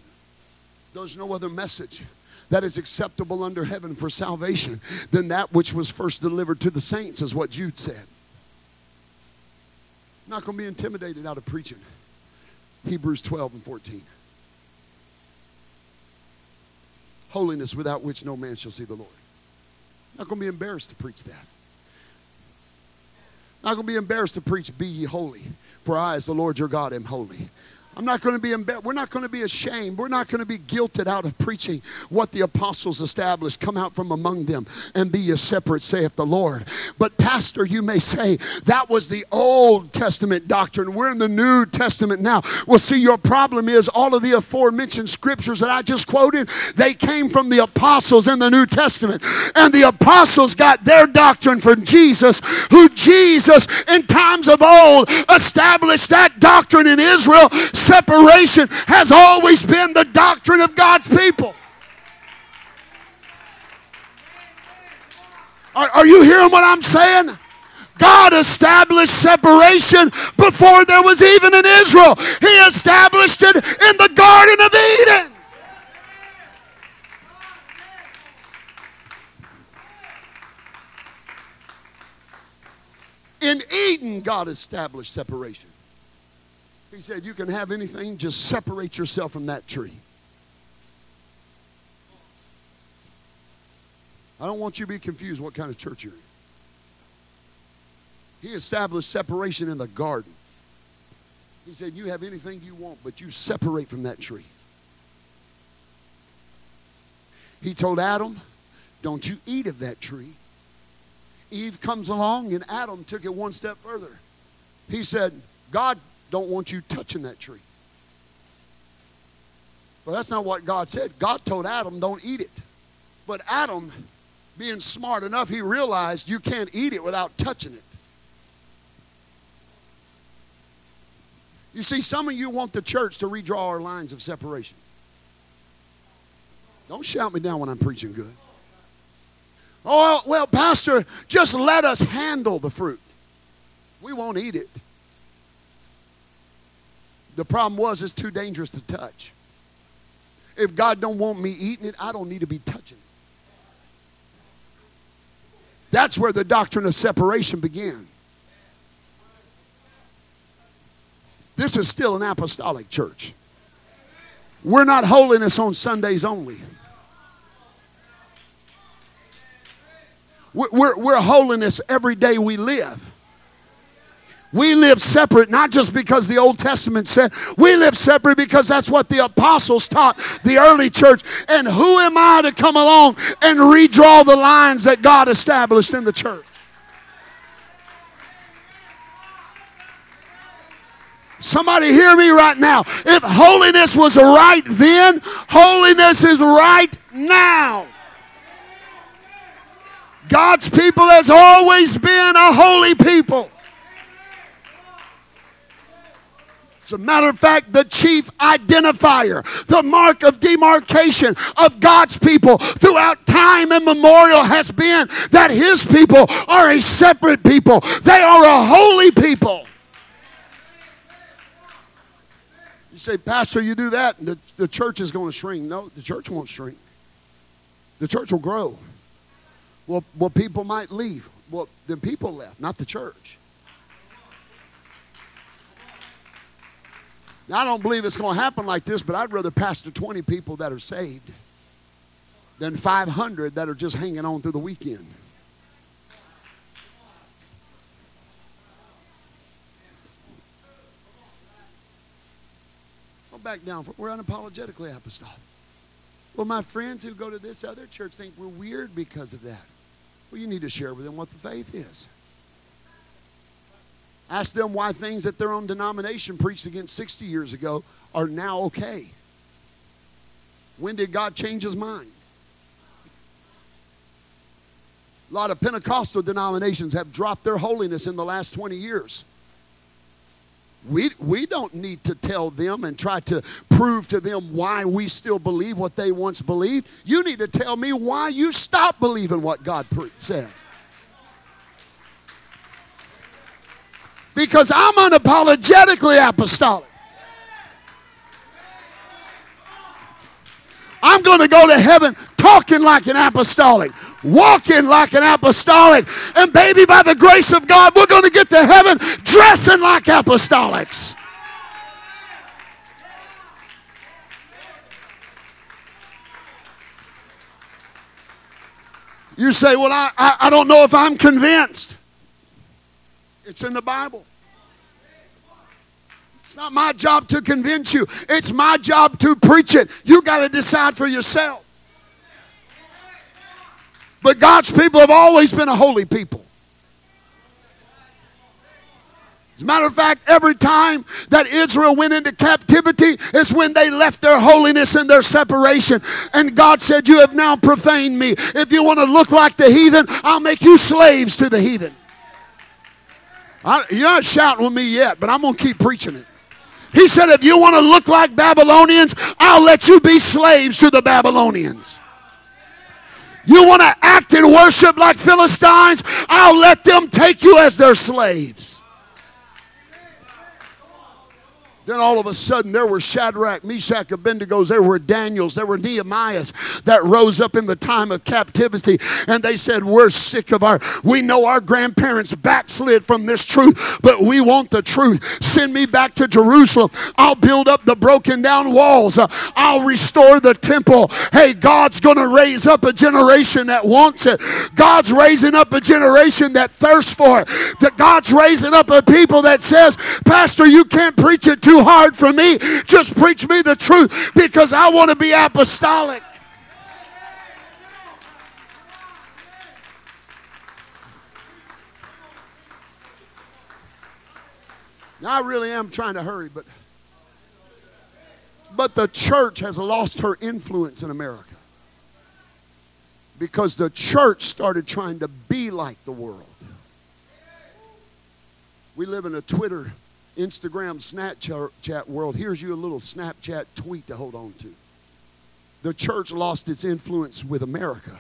there's no other message that is acceptable under heaven for salvation than that which was first delivered to the saints, is what Jude said. I'm not going to be intimidated out of preaching. Hebrews 12 and 14. Holiness without which no man shall see the Lord. I'm not going to be embarrassed to preach that. Not going to be embarrassed to preach, Be ye holy, for I, as the Lord your God, am holy. I'm not going to be embarrassed. We're not going to be ashamed. We're not going to be guilted out of preaching what the apostles established. Come out from among them and be ye separate, saith the Lord. But, Pastor, you may say that was the Old Testament doctrine. We're in the New Testament now. Well, see, your problem is all of the aforementioned scriptures that I just quoted, they came from the apostles in the New Testament. And the apostles got their doctrine from Jesus, who Jesus, in times of old, established that doctrine in Israel separation has always been the doctrine of God's people. Are, are you hearing what I'm saying? God established separation before there was even an Israel. He established it in the Garden of Eden. In Eden, God established separation. He said, You can have anything, just separate yourself from that tree. I don't want you to be confused what kind of church you're in. He established separation in the garden. He said, You have anything you want, but you separate from that tree. He told Adam, Don't you eat of that tree. Eve comes along, and Adam took it one step further. He said, God don't want you touching that tree. But that's not what God said. God told Adam, don't eat it. But Adam, being smart enough, he realized you can't eat it without touching it. You see, some of you want the church to redraw our lines of separation. Don't shout me down when I'm preaching good. Oh, well, Pastor, just let us handle the fruit. We won't eat it. The problem was it's too dangerous to touch. If God don't want me eating it, I don't need to be touching it. That's where the doctrine of separation began. This is still an apostolic church. We're not holiness on Sundays only. We're, we're, we're holiness every day we live. We live separate, not just because the Old Testament said, we live separate because that's what the apostles taught the early church. And who am I to come along and redraw the lines that God established in the church? Somebody hear me right now. If holiness was right then, holiness is right now. God's people has always been a holy people. As a matter of fact, the chief identifier, the mark of demarcation of God's people throughout time immemorial has been that his people are a separate people. They are a holy people. You say, Pastor, you do that, and the, the church is going to shrink. No, the church won't shrink. The church will grow. Well, well, people might leave. Well, then people left, not the church. Now, I don't believe it's going to happen like this, but I'd rather pastor 20 people that are saved than 500 that are just hanging on through the weekend. Go back down. We're unapologetically apostolic. Well, my friends who go to this other church think we're weird because of that. Well, you need to share with them what the faith is. Ask them why things that their own denomination preached against 60 years ago are now okay. When did God change his mind? A lot of Pentecostal denominations have dropped their holiness in the last 20 years. We, we don't need to tell them and try to prove to them why we still believe what they once believed. You need to tell me why you stopped believing what God said. Because I'm unapologetically apostolic. I'm going to go to heaven talking like an apostolic, walking like an apostolic. And baby, by the grace of God, we're going to get to heaven dressing like apostolics. You say, Well, I, I, I, don't know if I'm convinced. It's in the Bible. Not my job to convince you, it's my job to preach it. You got to decide for yourself. But God's people have always been a holy people. As a matter of fact, every time that Israel went into captivity is when they left their holiness and their separation. And God said, You have now profaned me. If you want to look like the heathen, I'll make you slaves to the heathen. I, you're not shouting with me yet, but I'm going to keep preaching it. He said, If you want to look like Babylonians, I'll let you be slaves to the Babylonians. You want to act and worship like Philistines? I'll let them take you as their slaves. Then all of a sudden, there were Shadrach, Meshach, Abednego, there were Daniels, there were Nehemiahs that rose up in the time of captivity. And they said, We're sick of our, we know our grandparents backslid from this truth, but we want the truth. Send me back to Jerusalem. I'll build up the broken down walls, I'll restore the temple. Hey, God's going to raise up a generation that wants it. God's raising up a generation that thirsts for it. That God's raising up a people that says, Pastor, you can't preach it hard for me. Just preach me the truth because I want to be apostolic. Now, I really am trying to hurry, but but the church has lost her influence in America because the church started trying to be like the world. We live in a Twitter Instagram, Snapchat world, here's you a little Snapchat tweet to hold on to. The church lost its influence with America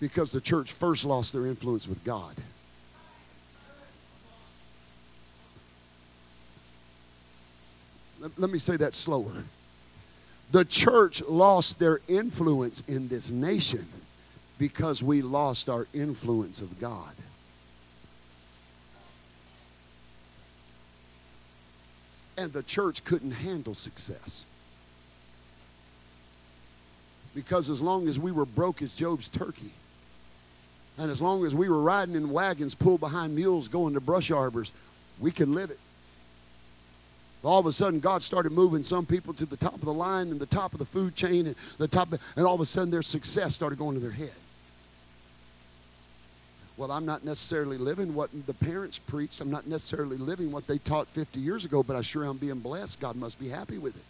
because the church first lost their influence with God. Let, me say that slower. The church lost their influence in this nation because we lost our influence of God. And the church couldn't handle success. Because as long as we were broke as Job's turkey, and as long as we were riding in wagons pulled behind mules going to brush arbors, we could live it. All of a sudden, God started moving some people to the top of the line and the top of the food chain and the top, of, and all of a sudden their success started going to their head. Well, I'm not necessarily living what the parents preached. I'm not necessarily living what they taught 50 years ago, but I sure am being blessed. God must be happy with it.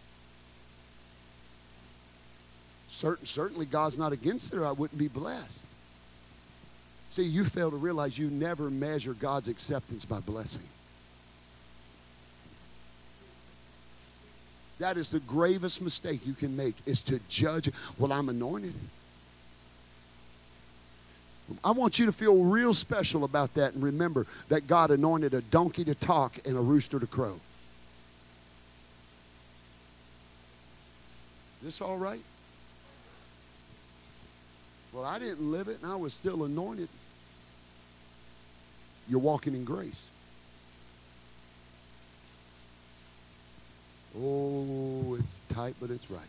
Certain, certainly, God's not against it, or I wouldn't be blessed. See, you fail to realize you never measure God's acceptance by blessing. That is the gravest mistake you can make is to judge, well, I'm anointed. I want you to feel real special about that and remember that God anointed a donkey to talk and a rooster to crow. This all right? Well, I didn't live it and I was still anointed. You're walking in grace. Oh, it's tight, but it's right.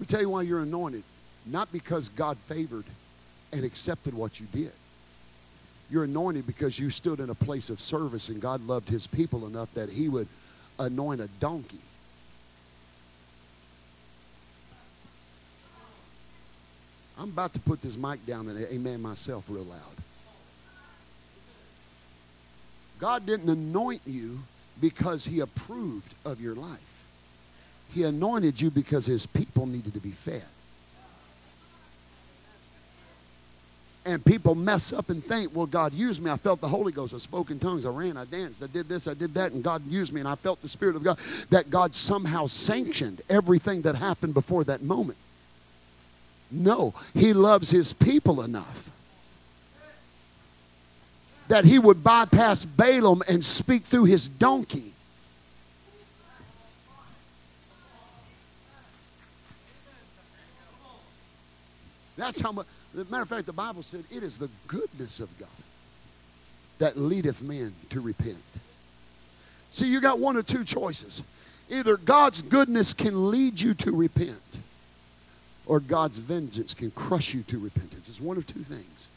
Let me tell you why you're anointed. Not because God favored and accepted what you did. You're anointed because you stood in a place of service and God loved his people enough that he would anoint a donkey. I'm about to put this mic down and amen myself real loud. God didn't anoint you because he approved of your life. He anointed you because his people needed to be fed. And people mess up and think, well, God used me. I felt the Holy Ghost. I spoke in tongues. I ran. I danced. I did this. I did that. And God used me. And I felt the Spirit of God. That God somehow sanctioned everything that happened before that moment. No, He loves His people enough that he would bypass Balaam and speak through his donkey. That's how much, matter of fact, the Bible said it is the goodness of God that leadeth men to repent. See, you got one or two choices. Either God's goodness can lead you to repent, or God's vengeance can crush you to repentance. It's one of two things.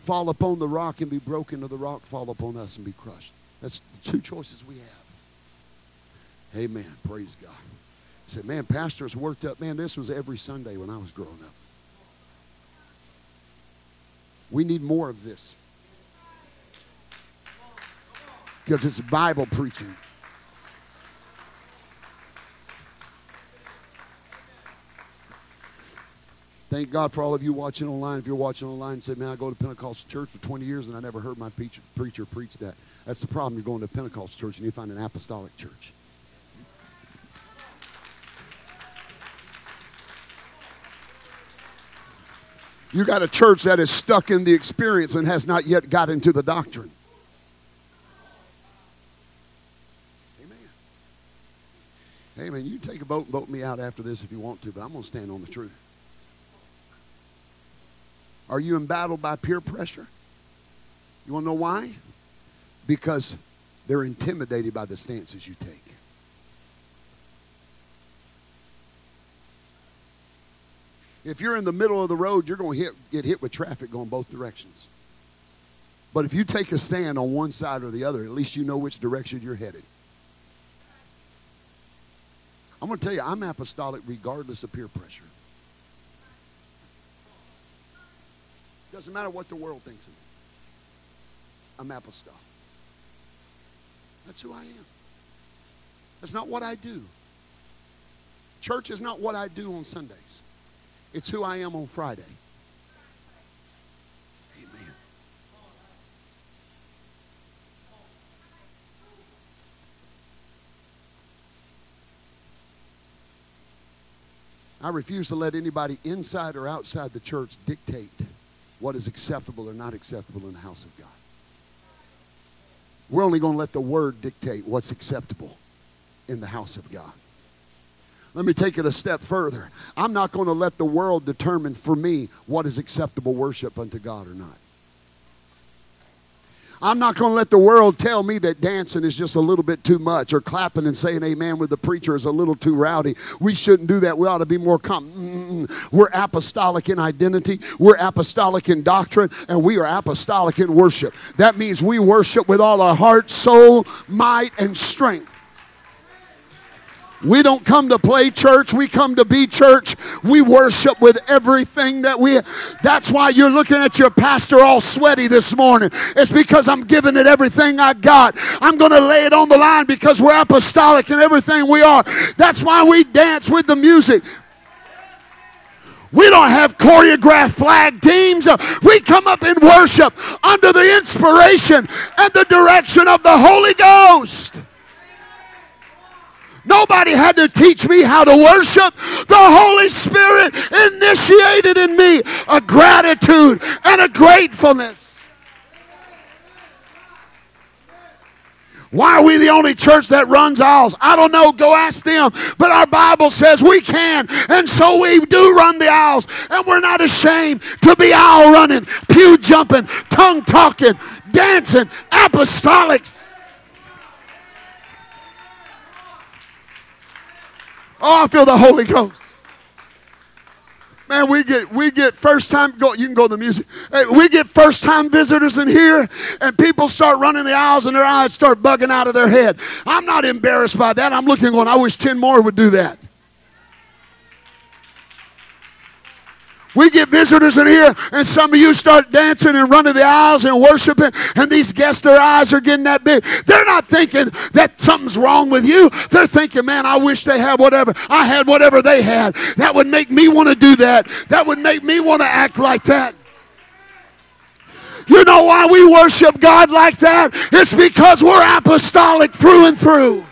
fall upon the rock and be broken, or the rock fall upon us and be crushed. That's the two choices we have. Amen. Praise God. Said, man, pastors worked up. Man, this was every Sunday when I was growing up. We need more of this. Because it's Bible preaching. Thank God for all of you watching online. If you're watching online and say, man, I go to Pentecostal church for 20 years and I never heard my preacher, preach that. That's the problem. You're going to Pentecostal church and you find an apostolic church. You got a church that is stuck in the experience and has not yet got into the doctrine. Amen. Amen. You take a boat and boat me out after this if you want to, but I'm going to stand on the truth. Are you embattled by peer pressure? You want to know why? Because they're intimidated by the stances you take. If you're in the middle of the road, you're going to hit, get hit with traffic going both directions. But if you take a stand on one side or the other, at least you know which direction you're headed. I'm going to tell you, I'm apostolic regardless of peer pressure. Doesn't matter what the world thinks of me. I'm apostolic. That's who I am. That's not what I do. Church is not what I do on Sundays. It's who I am on Friday. Amen. I refuse to let anybody inside or outside the church dictate what is acceptable or not acceptable in the house of God. We're only going to let the word dictate what's acceptable in the house of God. Let me take it a step further. I'm not going to let the world determine for me what is acceptable worship unto God or not. I'm not going to let the world tell me that dancing is just a little bit too much or clapping and saying amen with the preacher is a little too rowdy. We shouldn't do that. We ought to be more com- We're apostolic in identity, we're apostolic in doctrine, and we are apostolic in worship. That means we worship with all our heart, soul, might, and strength. We don't come to play church, we come to be church. We worship with everything that we That's why you're looking at your pastor all sweaty this morning. It's because I'm giving it everything I got. I'm going to lay it on the line because we're apostolic in everything we are. That's why we dance with the music. We don't have choreographed flag teams. We come up in worship under the inspiration and the direction of the Holy Ghost. Nobody had to teach me how to worship. The Holy Spirit initiated in me a gratitude and a gratefulness. Why are we the only church that runs aisles? I don't know. Go ask them. But our Bible says we can. And so we do run the aisles. And we're not ashamed to be aisle running, pew jumping, tongue talking, dancing, apostolics. Oh, I feel the Holy Ghost. Man, we get we get first time go. You can go to the music. Hey, we get first time visitors in here, and people start running the aisles, and their eyes start bugging out of their head. I'm not embarrassed by that. I'm looking going. I wish ten more would do that. We get visitors in here, and some of you start dancing and running the aisles and worshiping, and these guests, their eyes are getting that big. They're not thinking that something's wrong with you. They're thinking, man, I wish they had whatever. I had whatever they had. That would make me want to do that. That would make me want to act like that. You know why we worship God like that? It's because we're apostolic through and through.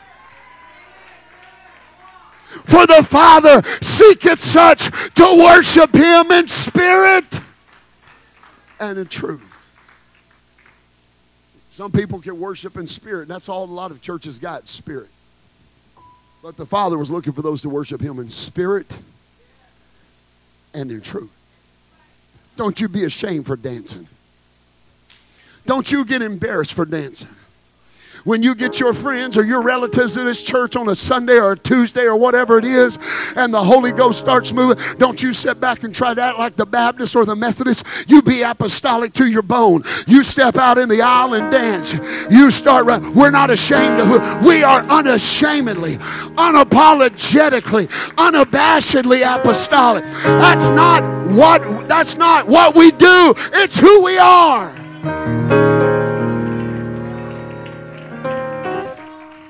For the Father seeketh such to worship him in spirit and in truth. Some people can worship in spirit. That's all a lot of churches got, spirit. But the Father was looking for those to worship him in spirit and in truth. Don't you be ashamed for dancing. Don't you get embarrassed for dancing when you get your friends or your relatives in this church on a Sunday or a Tuesday or whatever it is, and the Holy Ghost starts moving, don't you sit back and try to act like the Baptist or the Methodist. You be apostolic to your bone. You step out in the aisle and dance. You start. We're not ashamed of. Who we are unashamedly, unapologetically, unabashedly apostolic. That's not what. That's not what we do. It's who we are.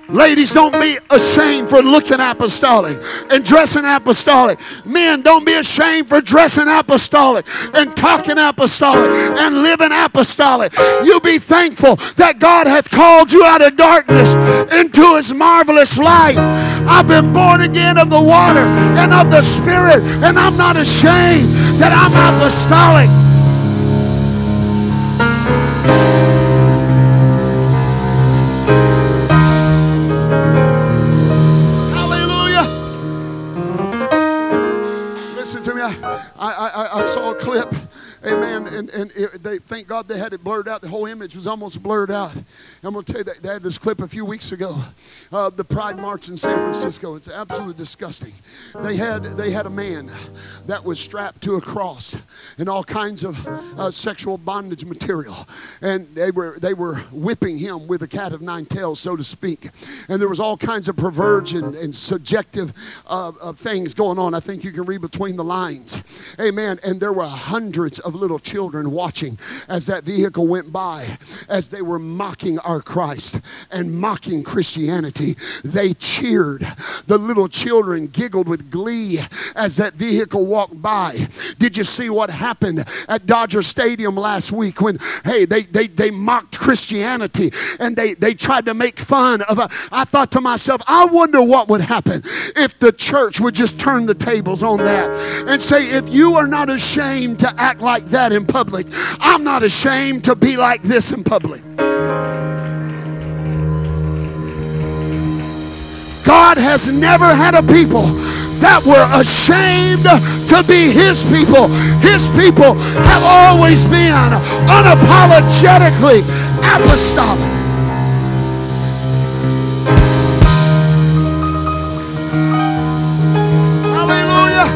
Ladies, don't be ashamed for looking apostolic and dressing apostolic. Men, don't be ashamed for dressing apostolic and talking apostolic and living apostolic. You be thankful that God hath called you out of darkness into his marvelous light. I've been born again of the water and of the Spirit, and I'm not ashamed that I'm apostolic. Saw a clip, amen, and, and it, they thank God they had it blurred out. The whole image was almost blurred out. I'm going to tell you that they had this clip a few weeks ago, of the Pride March in San Francisco. It's absolutely disgusting. They had they had a man that was strapped to a cross and all kinds of uh, sexual bondage material, and they were they were whipping him with a cat of nine tails, so to speak. And there was all kinds of perversion and subjective uh, things going on. I think you can read between the lines, Amen. And there were hundreds of little children watching as that vehicle went by, as they were mocking our Christ and mocking Christianity. They cheered. The little children giggled with glee as that vehicle walked by. Did you see what happened at Dodger Stadium last week when, hey, they, they, they mocked Christianity and they, they tried to make fun of I thought to myself, I wonder what would happen if the church would just turn the tables on that and say, if you are not ashamed to act like that in public, I'm not ashamed to be like this in public. God has never had a people that we're ashamed to be His people. His people have always been unapologetically apostolic. Hallelujah.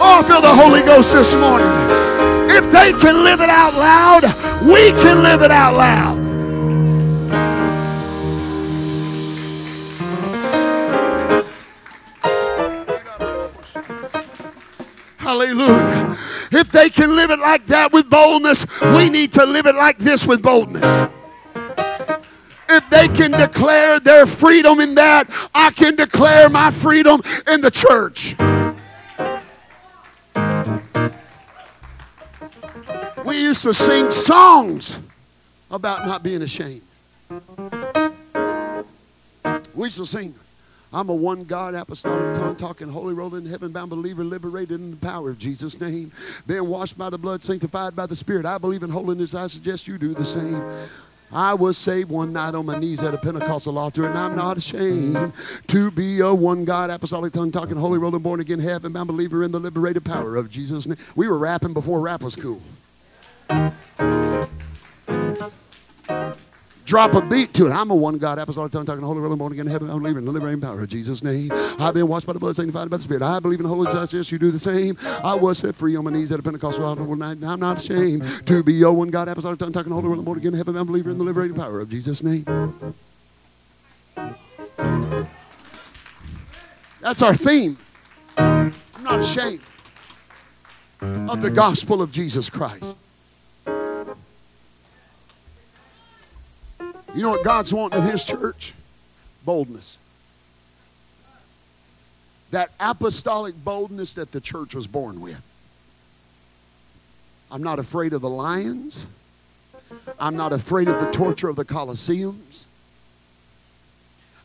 Oh, I feel the Holy Ghost this morning. If they can live it out loud, we can live it out loud. Hallelujah. If they can live it like that with boldness, we need to live it like this with boldness. If they can declare their freedom in that, I can declare my freedom in the church. We used to sing songs about not being ashamed. We used to sing. I'm a one God, apostolic, tongue talking, holy, rolling, heaven bound believer, liberated in the power of Jesus' name. Being washed by the blood, sanctified by the Spirit. I believe in holiness. I suggest you do the same. I was saved one night on my knees at a Pentecostal altar, and I'm not ashamed to be a one God, apostolic, tongue talking, holy, rolling, born again, heaven bound believer in the liberated power of Jesus' name. We were rapping before rap was cool. Drop a beat to it. I'm a one God, apostolic, tongue talking, holy, rolling, born again, in heaven, I'm believing in the liberating power of Jesus' name. I've been washed by the blood, sanctified by the Spirit. I believe in the Holy Justice. You do the same. I was set free on my knees at a Pentecostal altar night, and I'm not ashamed to be a one God, apostolic, tongue talking, holy, rolling, born again, in heaven, I'm believing in the liberating power of Jesus' name. That's our theme. I'm not ashamed of the gospel of Jesus Christ. You know what God's wanting of His church? Boldness. That apostolic boldness that the church was born with. I'm not afraid of the lions. I'm not afraid of the torture of the Colosseums.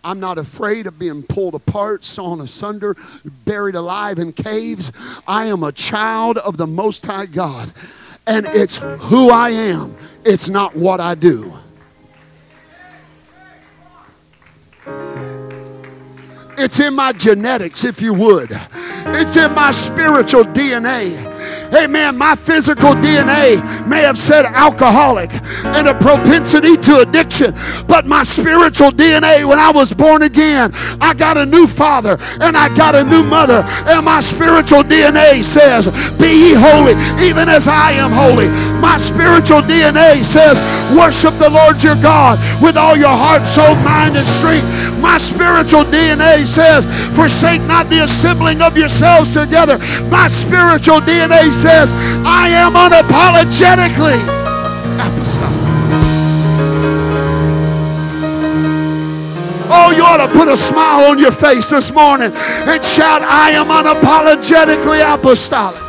I'm not afraid of being pulled apart, sawn asunder, buried alive in caves. I am a child of the Most High God. And it's who I am, it's not what I do. It's in my genetics, if you would. It's in my spiritual DNA. Amen. My physical DNA may have said alcoholic and a propensity to addiction, but my spiritual DNA, when I was born again, I got a new father and I got a new mother, and my spiritual DNA says, Be ye holy, even as I am holy. My spiritual DNA says, Worship the Lord your God with all your heart, soul, mind, and strength. My spiritual DNA says, Forsake not the assembling of yourselves together. My spiritual DNA says, I am unapologetically apostolic. Oh, you ought to put a smile on your face this morning and shout, I am unapologetically apostolic.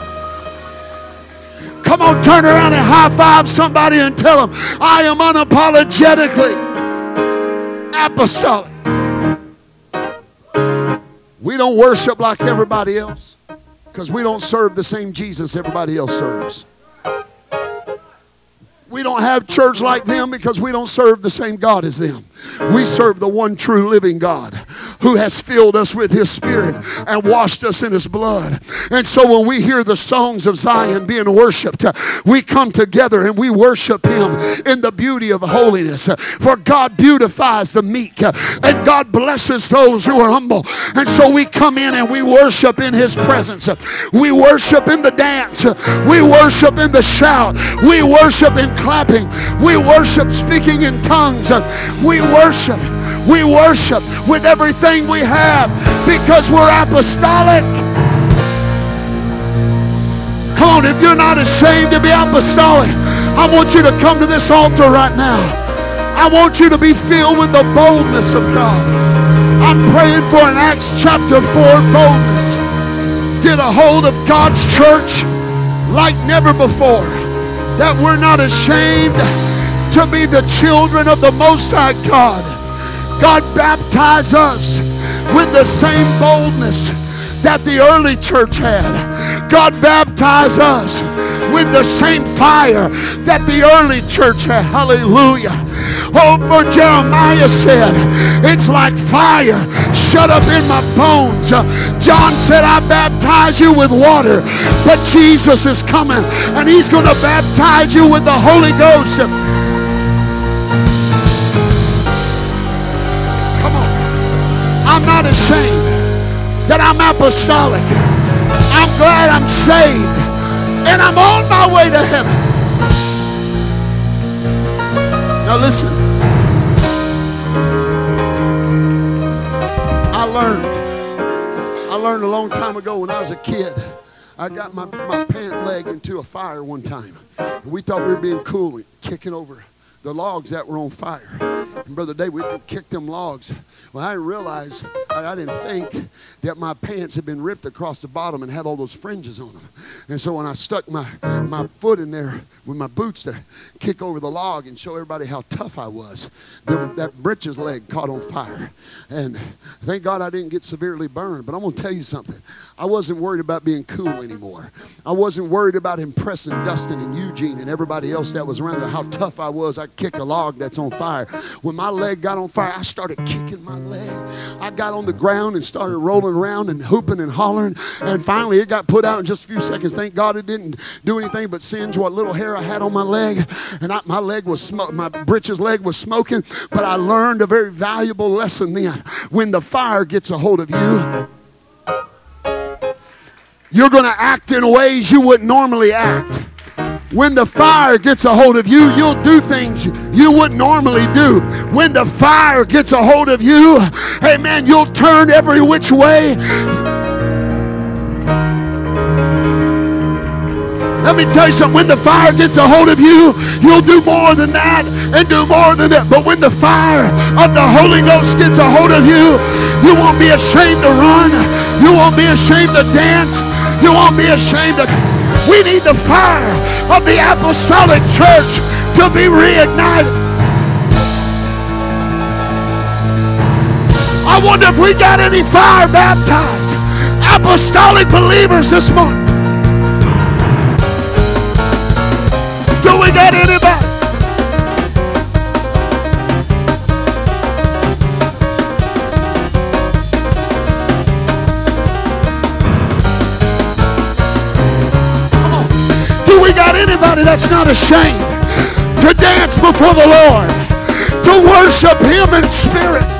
Come on, turn around and high five somebody and tell them, I am unapologetically apostolic. We don't worship like everybody else because we don't serve the same Jesus everybody else serves. We don't have church like them because we don't serve the same God as them. We serve the one true living God who has filled us with his spirit and washed us in his blood. And so when we hear the songs of Zion being worshiped, we come together and we worship him in the beauty of holiness. For God beautifies the meek and God blesses those who are humble. And so we come in and we worship in his presence. We worship in the dance. We worship in the shout. We worship in clapping. We worship speaking in tongues. We worship. We worship with everything we have because we're apostolic. Come on, if you're not ashamed to be apostolic, I want you to come to this altar right now. I want you to be filled with the boldness of God. I'm praying for an Acts chapter 4 boldness. Get a hold of God's church like never before. That we're not ashamed to be the children of the Most High God. God baptize us with the same boldness that the early church had. God baptize us with the same fire that the early church had. Hallelujah. Oh, for Jeremiah said, It's like fire shut up in my bones. Uh, John said, I baptize you with water, but Jesus is coming and he's going to baptize you with the Holy Ghost. Ashamed that I'm apostolic. I'm glad I'm saved and I'm on my way to heaven. Now listen. I learned. I learned a long time ago when I was a kid. I got my, my pant leg into a fire one time. And we thought we were being cool, and kicking over the logs that were on fire. And Brother Dave, we kicked them logs. Well, I didn't realize, I, I, didn't think that my pants had been ripped across the bottom and had all those fringes on them. And so when I stuck my, my foot in there with my boots to kick over the log and show everybody how tough I was, that britches leg caught on fire. And thank God I didn't get severely burned. But I'm going to tell you something. I wasn't worried about being cool anymore. I wasn't worried about impressing Dustin and Eugene and everybody else that was around there, how tough I was. I kick a log that's on fire. When my leg got on fire, I started kicking my leg. I got on the ground and started rolling around and hooping and hollering. And finally, it got put out in just a few seconds. Thank God it didn't do anything but singe what little hair I had on my leg. And I, my leg was smoking, my britches leg was smoking. But I learned a very valuable lesson then. When the fire gets a hold of you, you're going to act in ways you wouldn't normally act. When the fire gets a hold of you, you'll do things you wouldn't normally do. When the fire gets a hold of you, amen, you'll turn every which way. Let me tell you something. When the fire gets a hold of you, you'll do more than that and do more than that. But when the fire of the Holy Ghost gets a hold of you, you won't be ashamed to run. You won't be ashamed to dance. You won't be ashamed to. We need the fire of the apostolic church to be reignited. I wonder if we got any fire baptized apostolic believers this morning. Do we got anybody? Anybody that's not ashamed to dance before the Lord, to worship Him in spirit.